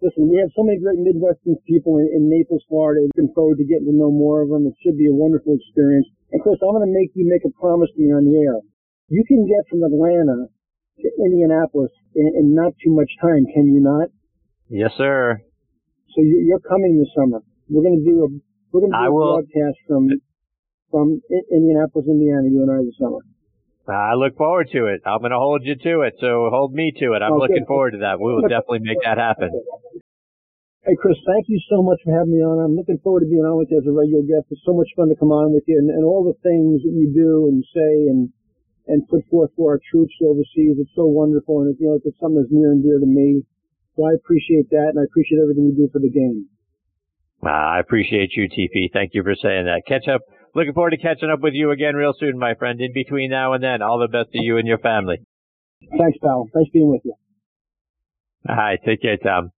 listen, we have so many great Midwestern people in, in Naples, Florida. Looking forward to getting to know more of them. It should be a wonderful experience. And Chris, I'm going to make you make a promise to me on the air. You can get from Atlanta to Indianapolis in, in not too much time, can you not? Yes, sir. So you, are coming this summer. We're going to do a we're going to do I a will. broadcast from from Indianapolis, Indiana. You and I this summer. I look forward to it. I'm going to hold you to it. So hold me to it. I'm okay. looking forward to that. We will definitely make that happen. Hey, Chris, thank you so much for having me on. I'm looking forward to being on with you as a regular guest. It's so much fun to come on with you and, and all the things that you do and say and, and put forth for our troops overseas. It's so wonderful. And, you know, it's something that's near and dear to me. So I appreciate that and I appreciate everything you do for the game. Ah, I appreciate you, TP. Thank you for saying that. Catch up Looking forward to catching up with you again real soon, my friend. In between now and then, all the best to you and your family. Thanks, pal. Thanks being with you. All right. Take care, Tom.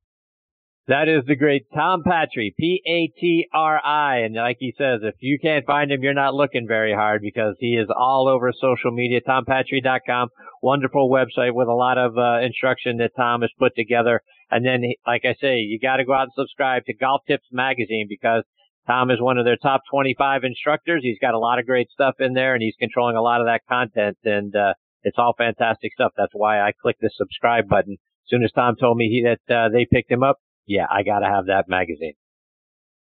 That is the great Tom Patri, P-A-T-R-I. And like he says, if you can't find him, you're not looking very hard because he is all over social media. TomPatri.com. Wonderful website with a lot of uh, instruction that Tom has put together. And then, like I say, you got to go out and subscribe to Golf Tips Magazine because Tom is one of their top 25 instructors. He's got a lot of great stuff in there and he's controlling a lot of that content and, uh, it's all fantastic stuff. That's why I clicked the subscribe button. As soon as Tom told me he, that, uh, they picked him up, yeah, I gotta have that magazine.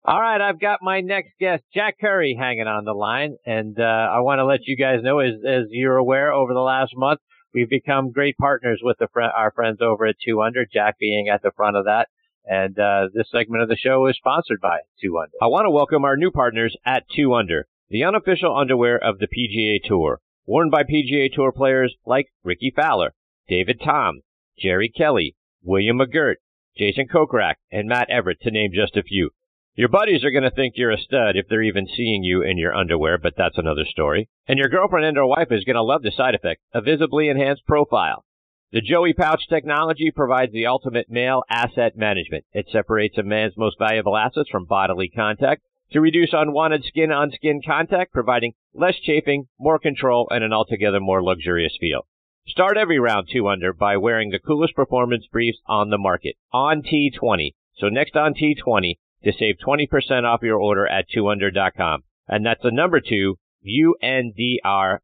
All right, I've got my next guest, Jack Curry, hanging on the line, and uh, I want to let you guys know, as, as you're aware, over the last month, we've become great partners with fr- our friends over at Two Under. Jack being at the front of that. And uh, this segment of the show is sponsored by Two Under. I want to welcome our new partners at Two Under, the unofficial underwear of the PGA Tour, worn by PGA Tour players like Rickie Fowler, David Toms, Jerry Kelly, William McGirt, Jason Kokrak, and Matt Everett, to name just a few. Your buddies are going to think you're a stud if they're even seeing you in your underwear, but that's another story. And your girlfriend and or wife is going to love the side effect, a visibly enhanced profile. The Joey Pouch technology provides the ultimate male asset management. It separates a man's most valuable assets from bodily contact to reduce unwanted skin on skin contact, providing less chafing, more control, and an altogether more luxurious feel. Start every round two under by wearing the coolest performance briefs on the market on T20. So next on T20 to save 20% off your order at 2under.com. And that's the number two, UNDR.com.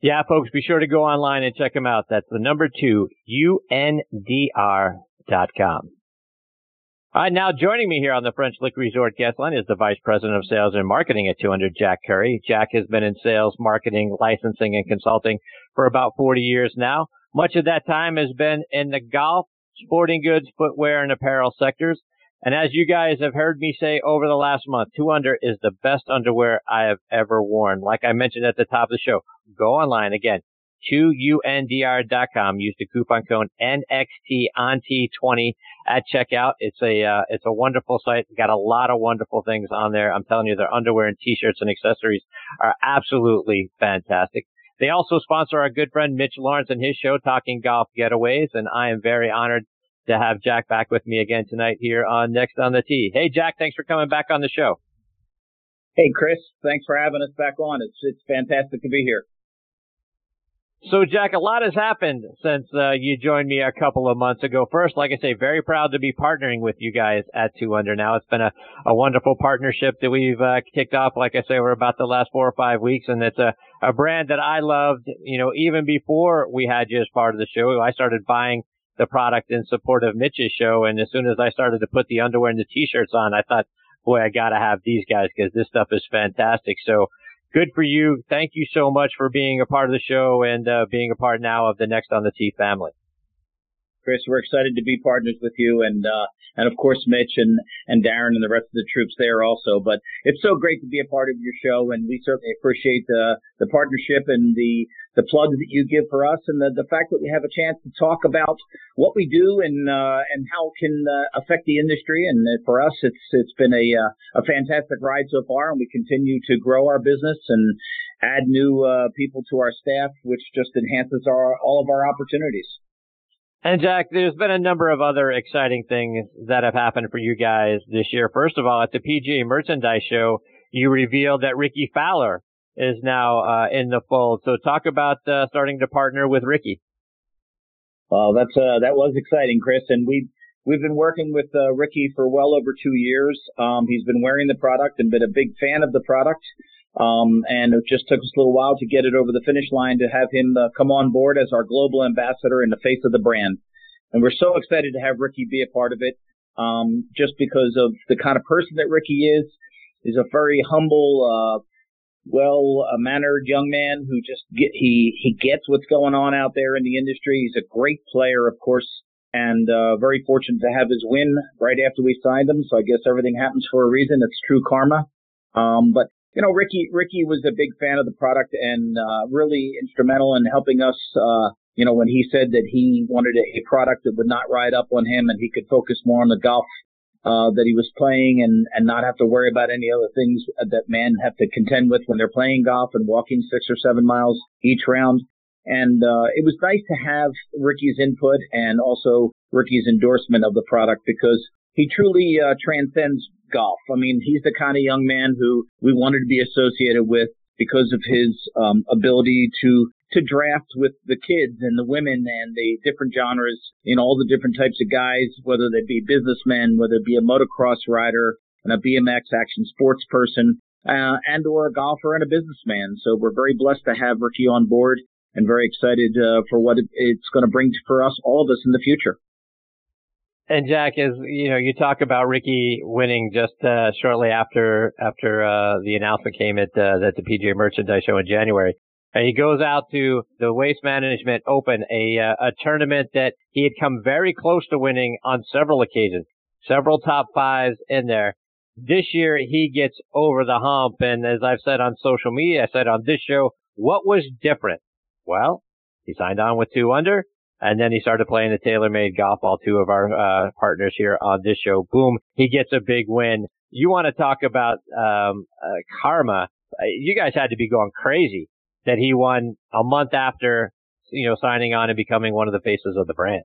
Yeah, folks, be sure to go online and check them out. That's the number two, UNDR.com. Right, now joining me here on the French Lick Resort guest line is the Vice President of Sales and Marketing at Two Under, Jack Curry. Jack has been in sales, marketing, licensing, and consulting for about 40 years now. Much of that time has been in the golf, sporting goods, footwear, and apparel sectors. And as you guys have heard me say over the last month, Two Under is the best underwear I have ever worn. Like I mentioned at the top of the show, go online again, 2UNDR.com. Use the coupon code NXTONT20 at checkout. It's a, uh, it's a wonderful site. Got a lot of wonderful things on there. I'm telling you, their underwear and t-shirts and accessories are absolutely fantastic. They also sponsor our good friend Mitch Lawrence and his show, Talking Golf Getaways, and I am very honored to have Jack back with me again tonight here on Next on the Tee. Hey, Jack, thanks for coming back on the show. Hey, Chris, thanks for having us back on. It's it's fantastic to be here. So, Jack, a lot has happened since uh, you joined me a couple of months ago. First, like I say, very proud to be partnering with you guys at Two Under. Now, it's been a, a wonderful partnership that we've uh, kicked off. Like I say, we're about the last four or five weeks, and it's a, a brand that I loved. You know, even before we had you as part of the show, I started buying the product in support of Mitch's show. And as soon as I started to put the underwear and the t-shirts on, I thought, boy, I got to have these guys because this stuff is fantastic. So good for you. Thank you so much for being a part of the show and uh, being a part now of the Next on the Tee family. Chris. We're excited to be partners with you and, uh, and of course Mitch and, and Darren and the rest of the troops there also. But it's so great to be a part of your show and we certainly appreciate the, the partnership and the, the plugs that you give for us and the, the fact that we have a chance to talk about what we do and, uh, and how it can uh, affect the industry. And for us, it's, it's been a, uh, a fantastic ride so far and we continue to grow our business and add new, uh, people to our staff, which just enhances our, all of our opportunities. And Jack, there's been a number of other exciting things that have happened for you guys this year. First of all, at the PGA Merchandise Show, you revealed that Rickie Fowler is now uh, in the fold. So talk about uh, starting to partner with Rickie. Well, that's uh, that was exciting, Chris, and we we've been working with uh, Rickie for well over two years. Um, he's been wearing the product and been a big fan of the product. Um, and it just took us a little while to get it over the finish line to have him uh, come on board as our global ambassador in the face of the brand. And we're so excited to have Rickie be a part of it, um, just because of the kind of person that Ricky is. He's a very humble, uh, well a mannered young man who just get, he, he gets what's going on out there in the industry. He's a great player, of course, and, uh, very fortunate to have his win right after we signed him. So I guess everything happens for a reason. It's true karma. Um, but you know, Rickie Rickie was a big fan of the product and, uh, really instrumental in helping us, uh, you know, when he said that he wanted a product that would not ride up on him and he could focus more on the golf, uh, that he was playing and, and not have to worry about any other things that men have to contend with when they're playing golf and walking six or seven miles each round. And, uh, it was nice to have Rickie's input and also Rickie's endorsement of the product because he truly, uh, transcends golf. I mean, he's the kind of young man who we wanted to be associated with because of his um, ability to to draft with the kids and the women and the different genres in all the different types of guys, whether they be businessmen, whether it be a motocross rider and a BMX action sports person, uh, and or a golfer and a businessman. So we're very blessed to have Rickie on board and very excited uh, for what it's going to bring for us, all of us in the future. And Jack, as you know, you talk about Rickie winning just uh, shortly after after uh, the announcement came at uh, at the PGA Merchandise Show in January. And he goes out to the Waste Management Open, a uh, a tournament that he had come very close to winning on several occasions, several top fives in there. This year he gets over the hump, and as I've said on social media, I said on this show, what was different? Well, he signed on with two under. And then he started playing the TaylorMade golf ball, two of our uh, partners here on this show. Boom, he gets a big win. You want to talk about um, uh, karma? Uh, you guys had to be going crazy that he won a month after you know signing on and becoming one of the faces of the brand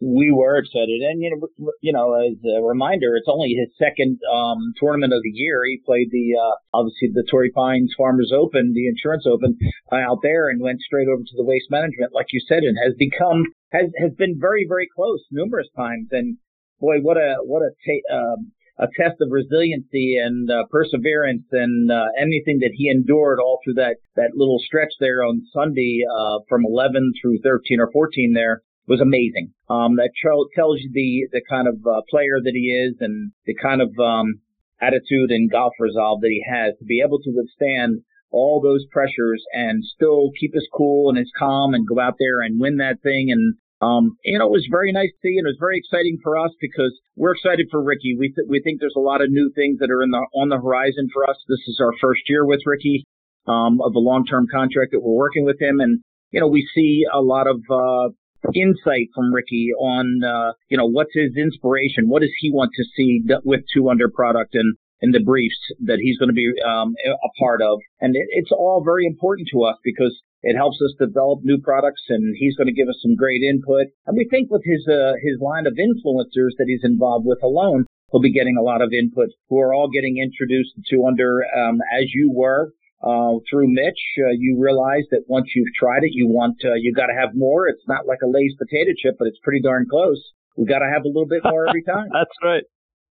we were excited. And, you know, you know, as a reminder, it's only his second, um, tournament of the year. He played the, uh, obviously the Torrey Pines Farmers Open, the insurance open uh, out there and went straight over to the waste management, like you said, and has become, has, has been very, very close numerous times. And boy, what a, what a, ta- um, a test of resiliency and uh, perseverance and uh, anything that he endured all through that that little stretch there on Sunday uh, from 11 through 13 or 14 there was amazing. Um, that tells you the, the kind of uh, player that he is and the kind of, um, attitude and golf resolve that he has to be able to withstand all those pressures and still keep his cool and his calm and go out there and win that thing. And, um, you know, it was very nice to see and it was very exciting for us because we're excited for Rickie. We, th- we think there's a lot of new things that are in the, on the horizon for us. This is our first year with Rickie um, of a long-term contract that we're working with him. And, you know, we see a lot of, uh, insight from Rickie on, uh, you know, what's his inspiration? What does he want to see with two under product and, and the briefs that he's going to be um, a part of? And it, it's all very important to us because it helps us develop new products and he's going to give us some great input. And we think with his, uh, his line of influencers that he's involved with alone, he'll be getting a lot of input who are all getting introduced to under, um, as you were uh, through Mitch, uh, you realize that once you've tried it, you want, uh, you got to have more. It's not like a Lay's potato chip, but it's pretty darn close. We got to have a little bit more every time. That's right.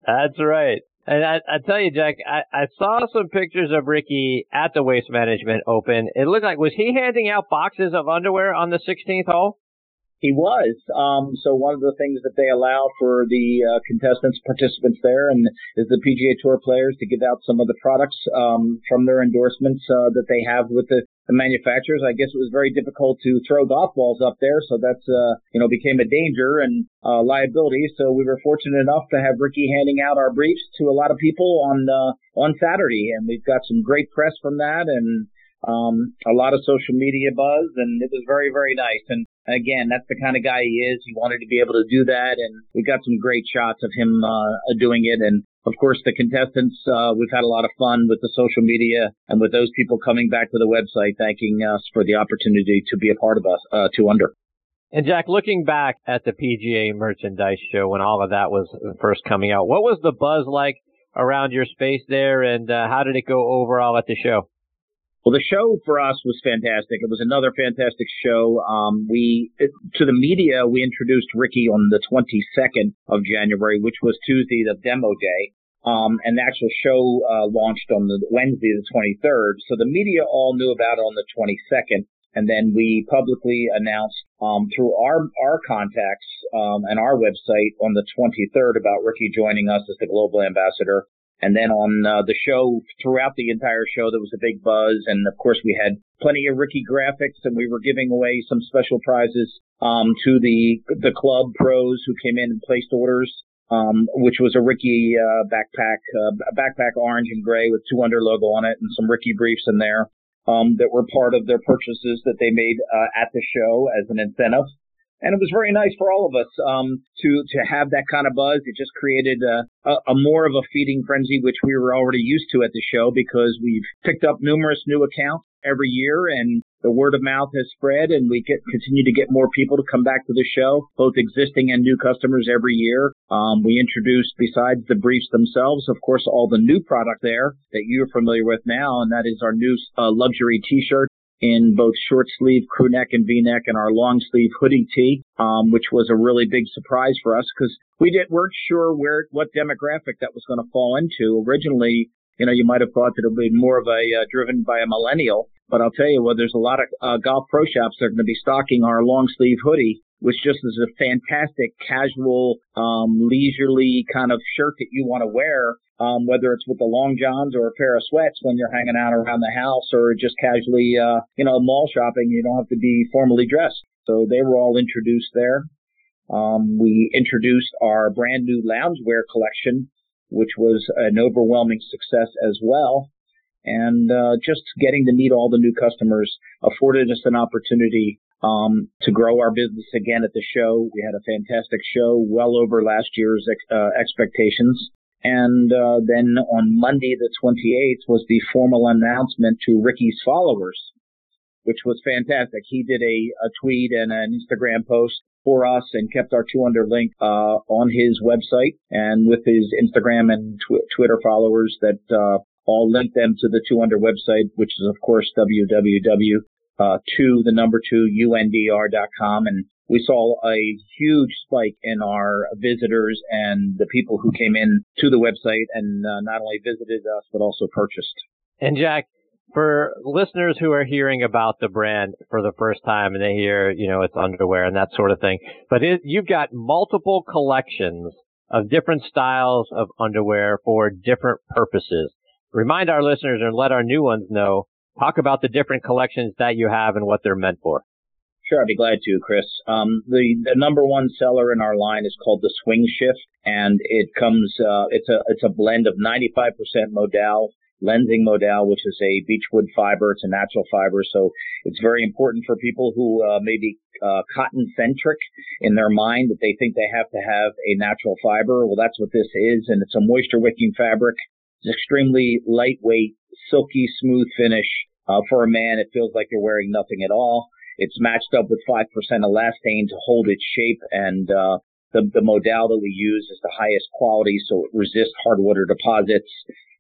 That's right. And I, I tell you, Jack, I, I saw some pictures of Rickie at the Waste Management Open. It looked like was he handing out boxes of underwear on the 16th hole? He was. Um, so one of the things that they allow for the uh, contestants, participants there, and is the PGA Tour players to give out some of the products um, from their endorsements uh, that they have with the the manufacturers. I guess it was very difficult to throw golf balls up there, so that's uh, you know became a danger and uh, liability. So we were fortunate enough to have Rickie handing out our briefs to a lot of people on uh, on Saturday, and we've got some great press from that and um, a lot of social media buzz, and it was very very nice. And again, that's the kind of guy he is. He wanted to be able to do that, and we got some great shots of him uh, doing it. And of course, the contestants, uh, we've had a lot of fun with the social media and with those people coming back to the website thanking us for the opportunity to be a part of us, uh, two under. And Jack, looking back at the PGA merchandise show when all of that was first coming out, what was the buzz like around your space there and uh, how did it go overall at the show? Well, the show for us was fantastic. It was another fantastic show. Um, we, to the media, we introduced Rickie on the 22nd of January, which was Tuesday, the demo day. Um, and the actual show, uh, launched on the Wednesday, the 23rd. So the media all knew about it on the 22nd. And then we publicly announced, um, through our, our contacts, um, and our website on the 23rd about Rickie joining us as the global ambassador. And then on uh, the show, throughout the entire show, there was a big buzz. And of course, we had plenty of Rickie graphics and we were giving away some special prizes, um, to the, the club pros who came in and placed orders. Um, which was a Rickie, uh, backpack, uh, backpack orange and gray with two under logo on it and some Rickie briefs in there, um, that were part of their purchases that they made, uh, at the show as an incentive and it was very nice for all of us um, to to have that kind of buzz. It just created a, a, a, more of a feeding frenzy, which we were already used to at the show because we've picked up numerous new accounts every year, and the word of mouth has spread, and we get continue to get more people to come back to the show, both existing and new customers every year. Um, we introduced, besides the briefs themselves, of course, all the new product there that you're familiar with now, and that is our new uh, luxury T-shirt in both short sleeve crew neck and V-neck and our long sleeve hoodie tee, um, which was a really big surprise for us because we didn't weren't sure where what demographic that was going to fall into. Originally, you know, you might have thought that it would be more of a uh, driven by a millennial, but I'll tell you what, there's a lot of uh, golf pro shops that are going to be stocking our long sleeve hoodie which just is a fantastic casual, um, leisurely kind of shirt that you want to wear um, whether it's with the long johns or a pair of sweats when you're hanging out around the house or just casually, uh, you know, mall shopping. You don't have to be formally dressed. So they were all introduced there. Um, we introduced our brand new loungewear collection, which was an overwhelming success as well. And uh, just getting to meet all the new customers afforded us an opportunity um, to grow our business again at the show. We had a fantastic show, well over last year's uh, expectations. And uh, then on Monday, the 28th, was the formal announcement to Rickie's followers, which was fantastic. He did a, a tweet and an Instagram post for us and kept our two under link uh, on his website and with his Instagram and tw- Twitter followers that uh, all link them to the two under website, which is of course www. Uh, to the number two undr.com and we saw a huge spike in our visitors and the people who came in to the website and uh, not only visited us but also purchased. And Jack, for listeners who are hearing about the brand for the first time and they hear, you know, it's underwear and that sort of thing, but it, you've got multiple collections of different styles of underwear for different purposes. Remind our listeners and let our new ones know, talk about the different collections that you have and what they're meant for. Sure, I'd be glad to, Chris. Um, the, the number one seller in our line is called the Swing Shift, and it comes, uh, it's a, it's a blend of 95% modal, Lenzing modal, which is a beechwood fiber. It's a natural fiber. So it's very important for people who, uh, may be, uh, cotton centric in their mind that they think they have to have a natural fiber. Well, that's what this is. And it's a moisture wicking fabric. It's extremely lightweight, silky, smooth finish. Uh, for a man, it feels like you're wearing nothing at all. It's matched up with 5% elastane to hold its shape and, uh, the, the that we use is the highest quality, so it resists hard water deposits.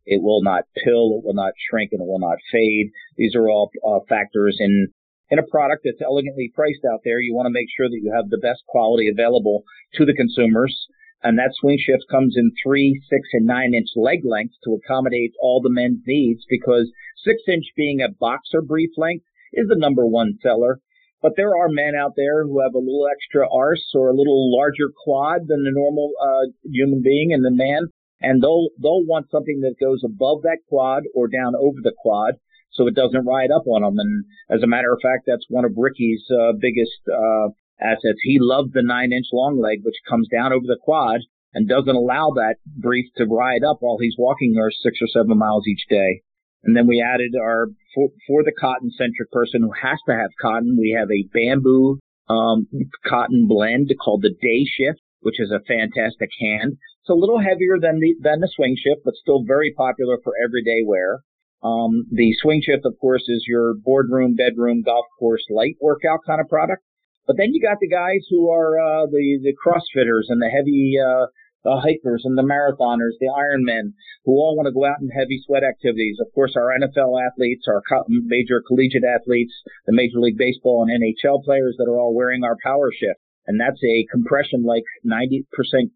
It will not pill, it will not shrink, and it will not fade. These are all uh, factors in in a product that's elegantly priced out there. You want to make sure that you have the best quality available to the consumers. And that swing shift comes in three, six, and nine inch leg lengths to accommodate all the men's needs because six inch being a boxer brief length is the number one seller. But there are men out there who have a little extra arse or a little larger quad than the normal uh, human being and the man, and they'll they'll want something that goes above that quad or down over the quad. so it doesn't ride up on them. And as a matter of fact, that's one of Rickie's uh, biggest uh, assets. He loved the nine inch long leg, which comes down over the quad and doesn't allow that brief to ride up while he's walking our six or seven miles each day. And then we added our, for, for the cotton centric person who has to have cotton, we have a bamboo um, cotton blend called the Day Shift, which is a fantastic hand. It's a little heavier than the than the swing shift, but still very popular for everyday wear. Um, the swing shift, of course, is your boardroom, bedroom, golf course, light workout kind of product. But then you got the guys who are uh, the the CrossFitters and the heavy uh, the hikers and the marathoners, the Ironmen, who all want to go out in heavy sweat activities. Of course, our NFL athletes, our major collegiate athletes, the Major League Baseball and NHL players that are all wearing our Power Shift. And that's a compression like 90%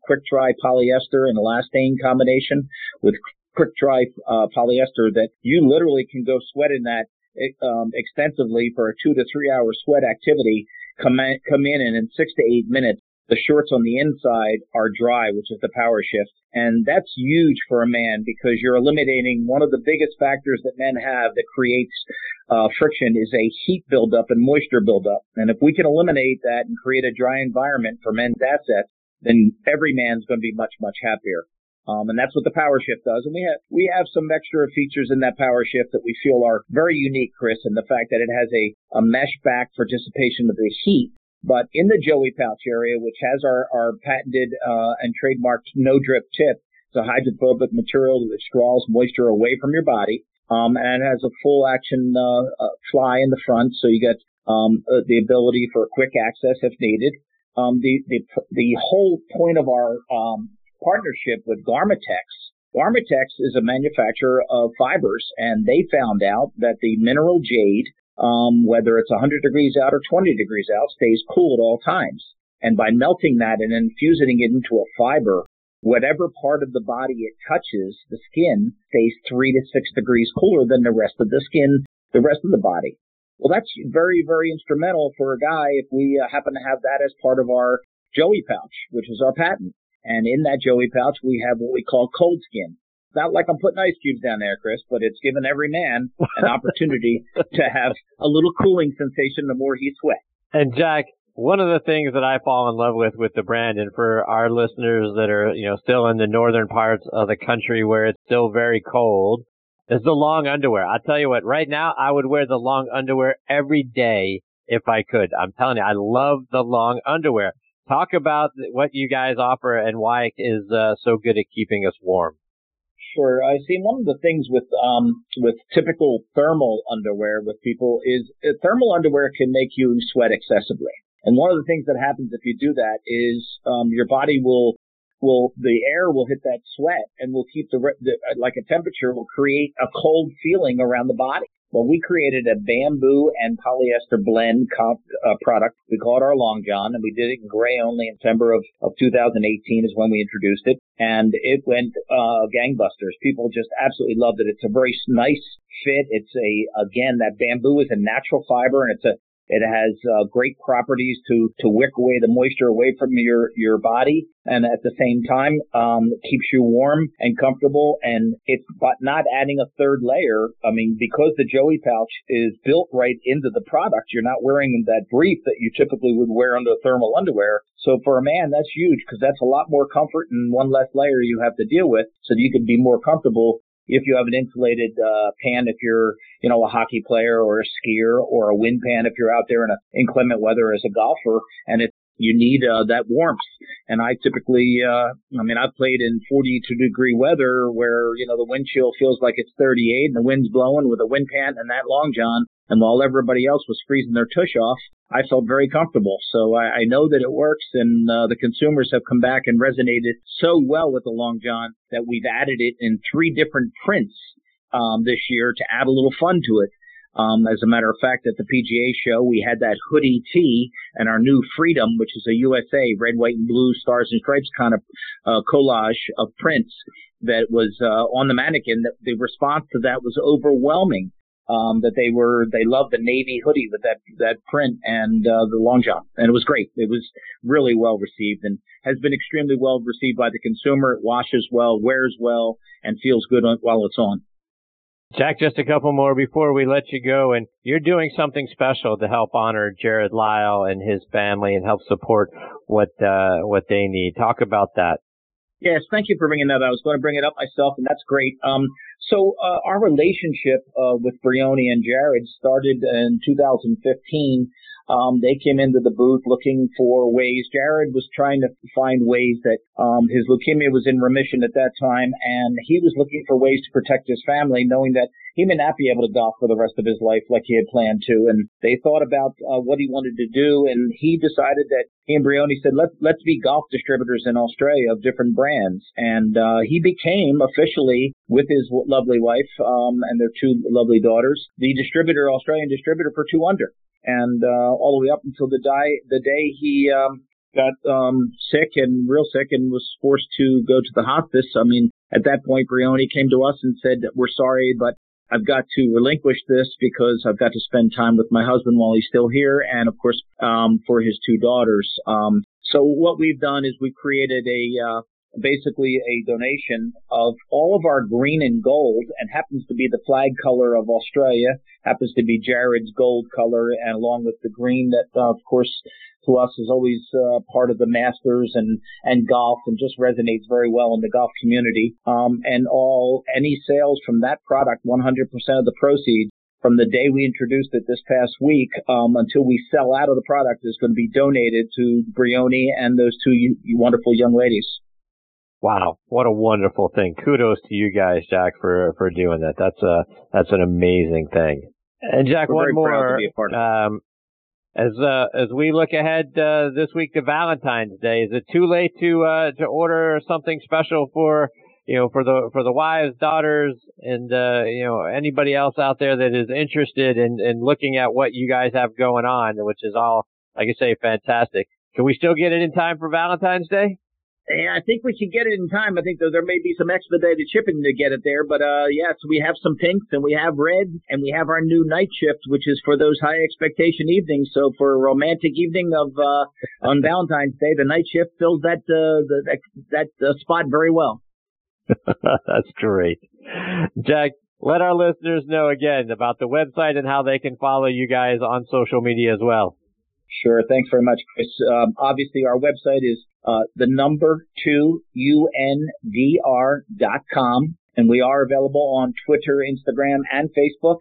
quick dry polyester and elastane combination with quick dry uh, polyester that you literally can go sweat in that um, extensively for a two to three hour sweat activity. Come in, come in and in six to eight minutes, the shorts on the inside are dry, which is the power shift. And that's huge for a man because you're eliminating one of the biggest factors that men have that creates uh, friction is a heat buildup and moisture buildup. And if we can eliminate that and create a dry environment for men's assets, then every man's going to be much, much happier. Um, and that's what the power shift does. And we have, we have some extra features in that power shift that we feel are very unique, Chris, and the fact that it has a, a mesh back for dissipation of the heat. But in the Joey pouch area, which has our, our patented, uh, and trademarked no drip tip, it's a hydrophobic material that draws moisture away from your body. Um, and it has a full action, uh, uh, fly in the front. So you get, um, uh, the ability for quick access if needed. Um, the, the, the whole point of our, um, partnership with Garmatex. Garmatex is a manufacturer of fibers, and they found out that the mineral jade, um, whether it's 100 degrees out or 20 degrees out, stays cool at all times. And by melting that and infusing it into a fiber, whatever part of the body it touches, the skin stays three to six degrees cooler than the rest of the skin, the rest of the body. Well, that's very, very instrumental for a guy if we uh, happen to have that as part of our Joey pouch, which is our patent. And in that Joey pouch, we have what we call cold skin. It's not like I'm putting ice cubes down there, Chris, but it's given every man an opportunity to have a little cooling sensation the more he sweats. And Jack, one of the things that I fall in love with with the brand, and for our listeners that are, you know, still in the northern parts of the country where it's still very cold, is the long underwear. I'll tell you what, right now I would wear the long underwear every day if I could. I'm telling you, I love the long underwear talk about what you guys offer and why it is uh, so good at keeping us warm. Sure. I see one of the things with um, with typical thermal underwear with people is uh, thermal underwear can make you sweat excessively. And one of the things that happens if you do that is um, your body will will the air will hit that sweat and will keep the, the like a temperature will create a cold feeling around the body. Well, we created a bamboo and polyester blend comp, uh, product. We call it our Long John, and we did it in gray only in September of, of 2018 is when we introduced it. And it went uh, gangbusters. People just absolutely loved it. It's a very nice fit. It's a, again, that bamboo is a natural fiber, and it's a it has uh, great properties to to wick away the moisture away from your your body, and at the same time um, keeps you warm and comfortable. And it's but not adding a third layer. I mean, because the Joey pouch is built right into the product, you're not wearing that brief that you typically would wear under thermal underwear. So for a man, that's huge because that's a lot more comfort and one less layer you have to deal with, so that you can be more comfortable if you have an insulated uh, pan if you're, you know, a hockey player or a skier or a wind pan if you're out there in a inclement weather as a golfer and it you need uh, that warmth. And I typically, uh, I mean, I've played in 42 degree weather where, you know, the wind chill feels like it's 38 and the wind's blowing with a wind pan and that long john. And while everybody else was freezing their tush off, I felt very comfortable. So I, I know that it works, and uh, the consumers have come back and resonated so well with the Long John that we've added it in three different prints um, this year to add a little fun to it. Um, as a matter of fact, at the PGA show, we had that hoodie tee and our new Freedom, which is a USA red, white, and blue stars and stripes kind of uh, collage of prints that was uh, on the mannequin. The response to that was overwhelming um, that they were they loved the navy hoodie with that that print and uh, the long john, and it was great. It was really well received and has been extremely well received by the consumer. It washes well, wears well, and feels good on, while it's on. Jack, just a couple more before we let you go. And you're doing something special to help honor Jared Lyle and his family and help support what uh, what they need. Talk about that. Yes, thank you for bringing that up. I was going to bring it up myself, and that's great. Um, so uh, our relationship uh, with Briony and Jared started in 2015 um, they came into the booth looking for ways. Jared was trying to find ways that um, his leukemia was in remission at that time, and he was looking for ways to protect his family, knowing that he may not be able to golf for the rest of his life like he had planned to. And they thought about uh, what he wanted to do, and he decided that he and Briony said, "Let's let's be golf distributors in Australia of different brands." And uh, he became officially, with his lovely wife um, and their two lovely daughters, the distributor, Australian distributor for Two Under and uh, all the way up until the day the day he um, got um, sick and real sick and was forced to go to the hospice. I mean, at that point, Briony came to us and said, "We're sorry, but I've got to relinquish this because I've got to spend time with my husband while he's still here, and of course, um, for his two daughters." Um, so what we've done is we created a uh, basically a donation of all of our green and gold and happens to be the flag color of Australia, happens to be Jared's gold color and along with the green that, uh, of course, to us is always uh, part of the Masters and, and golf and just resonates very well in the golf community. Um, and all, any sales from that product, 100% of the proceeds from the day we introduced it this past week um, until we sell out of the product is going to be donated to Briony and those two wonderful young ladies. Wow, what a wonderful thing! Kudos to you guys, Jack, for for doing that. That's a that's an amazing thing. And Jack, We're one more. Um, as uh, as we look ahead uh, this week to Valentine's Day, is it too late to uh, to order something special for you know for the for the wives, daughters, and uh, you know anybody else out there that is interested in in looking at what you guys have going on, which is all like I say, fantastic. Can we still get it in time for Valentine's Day? I think we should get it in time. I think there, there may be some expedited shipping to get it there, but uh, yes, we have some pinks and we have red and we have our new night shift, which is for those high expectation evenings. So for a romantic evening of uh, on Valentine's Day, the night shift fills that uh, the, that that uh, spot very well. That's great, Jack. Let our listeners know again about the website and how they can follow you guys on social media as well. Sure. Thanks very much, Chris. Um, obviously, our website is uh, the number two UNDR dot com, and we are available on Twitter, Instagram, and Facebook.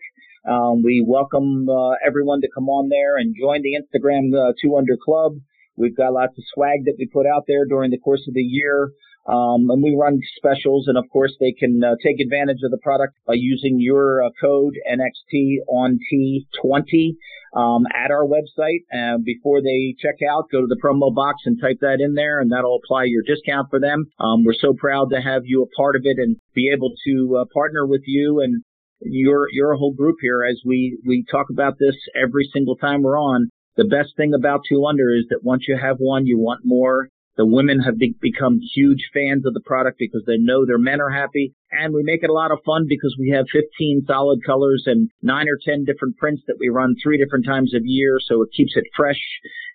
Um, we welcome uh, everyone to come on there and join the Instagram uh, Two Under Club. We've got lots of swag that we put out there during the course of the year. Um, and we run specials, and of course they can uh, take advantage of the product by using your uh, code NXT on T20 um, at our website. And before they check out, go to the promo box and type that in there, and that'll apply your discount for them. Um, we're so proud to have you a part of it and be able to uh, partner with you and your your whole group here as we we talk about this every single time we're on. The best thing about Two Under is that once you have one, you want more the women have be- become huge fans of the product because they know their men are happy. And we make it a lot of fun because we have 15 solid colors and nine or 10 different prints that we run three different times a year. So it keeps it fresh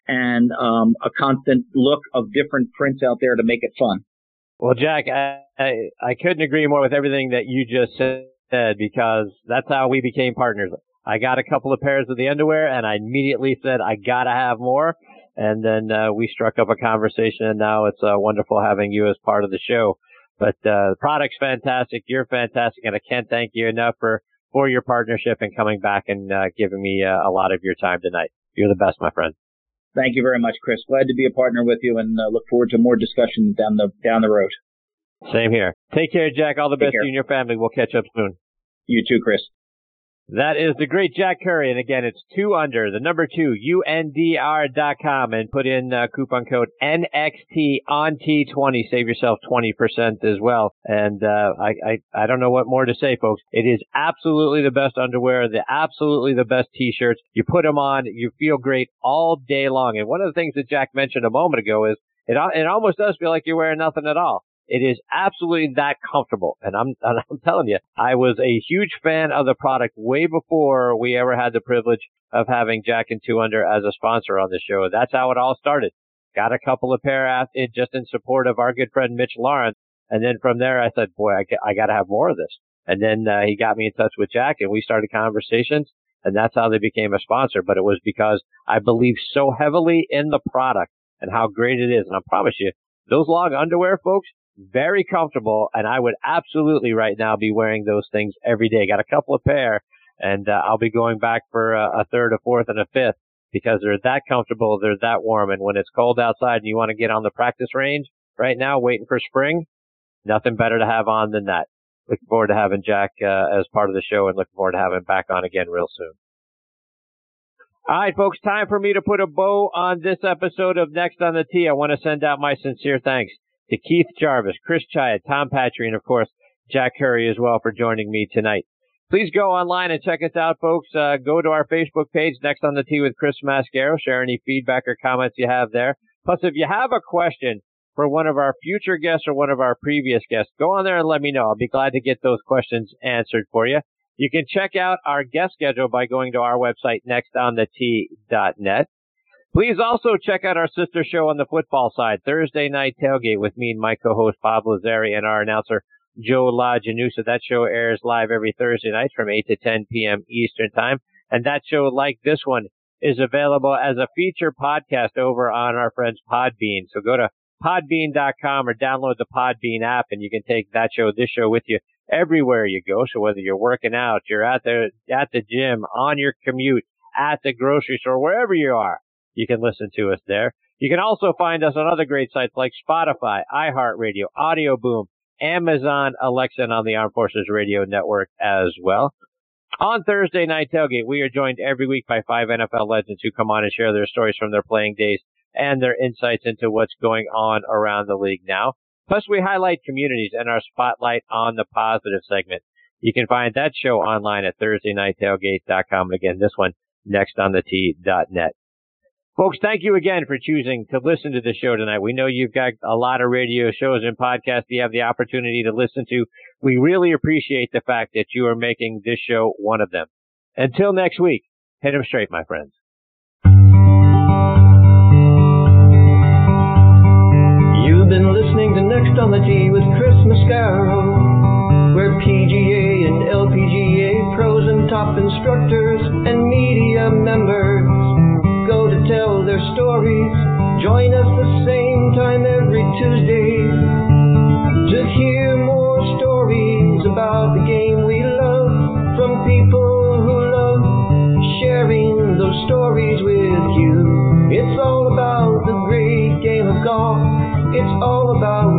and um, a constant look of different prints out there to make it fun. Well, Jack, I, I, I couldn't agree more with everything that you just said because that's how we became partners. I got a couple of pairs of the underwear and I immediately said, I gotta have more. And then uh, we struck up a conversation, and now it's uh, wonderful having you as part of the show. But uh, the product's fantastic. You're fantastic, and I can't thank you enough for for your partnership and coming back and uh, giving me uh, a lot of your time tonight. You're the best, my friend. Thank you very much, Chris. Glad to be a partner with you, and uh, look forward to more discussion down the down the road. Same here. Take care, Jack. All the Take best care. to you and your family. We'll catch up soon. You too, Chris. That is the great Jack Curry. And again, it's two under the number two, UNDR.com and put in uh, coupon code NXT on T20. Save yourself 20% as well. And, uh, I, I, I don't know what more to say, folks. It is absolutely the best underwear, the absolutely the best t-shirts. You put them on, you feel great all day long. And one of the things that Jack mentioned a moment ago is it, it almost does feel like you're wearing nothing at all. It is absolutely that comfortable. And I'm, and I'm telling you, I was a huge fan of the product way before we ever had the privilege of having Jack and Two Under as a sponsor on the show. That's how it all started. Got a couple of pair out just in support of our good friend Mitch Lawrence. And then from there, I said, boy, I, I got to have more of this. And then uh, he got me in touch with Jack and we started conversations and that's how they became a sponsor. But it was because I believe so heavily in the product and how great it is. And I promise you, those long underwear, folks, very comfortable. And I would absolutely right now be wearing those things every day. Got a couple of pair and uh, I'll be going back for a, a third, a fourth, and a fifth because they're that comfortable, they're that warm. And when it's cold outside and you want to get on the practice range right now, waiting for spring, nothing better to have on than that. Looking forward to having Jack uh, as part of the show and looking forward to having him back on again real soon. All right, folks, time for me to put a bow on this episode of Next on the Tee. I want to send out my sincere thanks to Keith Jarvis, Chris Czaja, Tom Patri, and of course, Jack Curry as well for joining me tonight. Please go online and check us out, folks. Uh, go to our Facebook page, Next on the Tee with Chris Mascaro. Share any feedback or comments you have there. Plus, if you have a question for one of our future guests or one of our previous guests, go on there and let me know. I'll be glad to get those questions answered for you. You can check out our guest schedule by going to our website, nextonthetee.net. Please also check out our sister show on the football side, Thursday Night Tailgate with me and my co-host Bob Lazari and our announcer Joe LaGenusa. That show airs live every Thursday night from 8 to 10 p.m. Eastern Time. And that show, like this one, is available as a feature podcast over on our friends Podbean. So go to podbean.com or download the Podbean app and you can take that show, this show with you everywhere you go. So whether you're working out, you're at the, at the gym, on your commute, at the grocery store, wherever you are, you can listen to us there. You can also find us on other great sites like Spotify, iHeartRadio, Audio Boom, Amazon Alexa and on the Armed Forces Radio Network as well. On Thursday Night Tailgate, we are joined every week by five NFL legends who come on and share their stories from their playing days and their insights into what's going on around the league now. Plus, we highlight communities and our spotlight on the positive segment. You can find that show online at ThursdayNightTailgate.com. Again, this one next on the Tee.net. Folks, thank you again for choosing to listen to the show tonight. We know you've got a lot of radio shows and podcasts you have the opportunity to listen to. We really appreciate the fact that you are making this show one of them. Until next week, hit them straight, my friends. You've been listening to Next on the Tee with Chris Mascaro, where PGA and LPGA pros and top instructors and media members Join us the same time every Tuesday to hear more stories about the game we love from people who love sharing those stories with you. It's all about the great game of golf. It's all about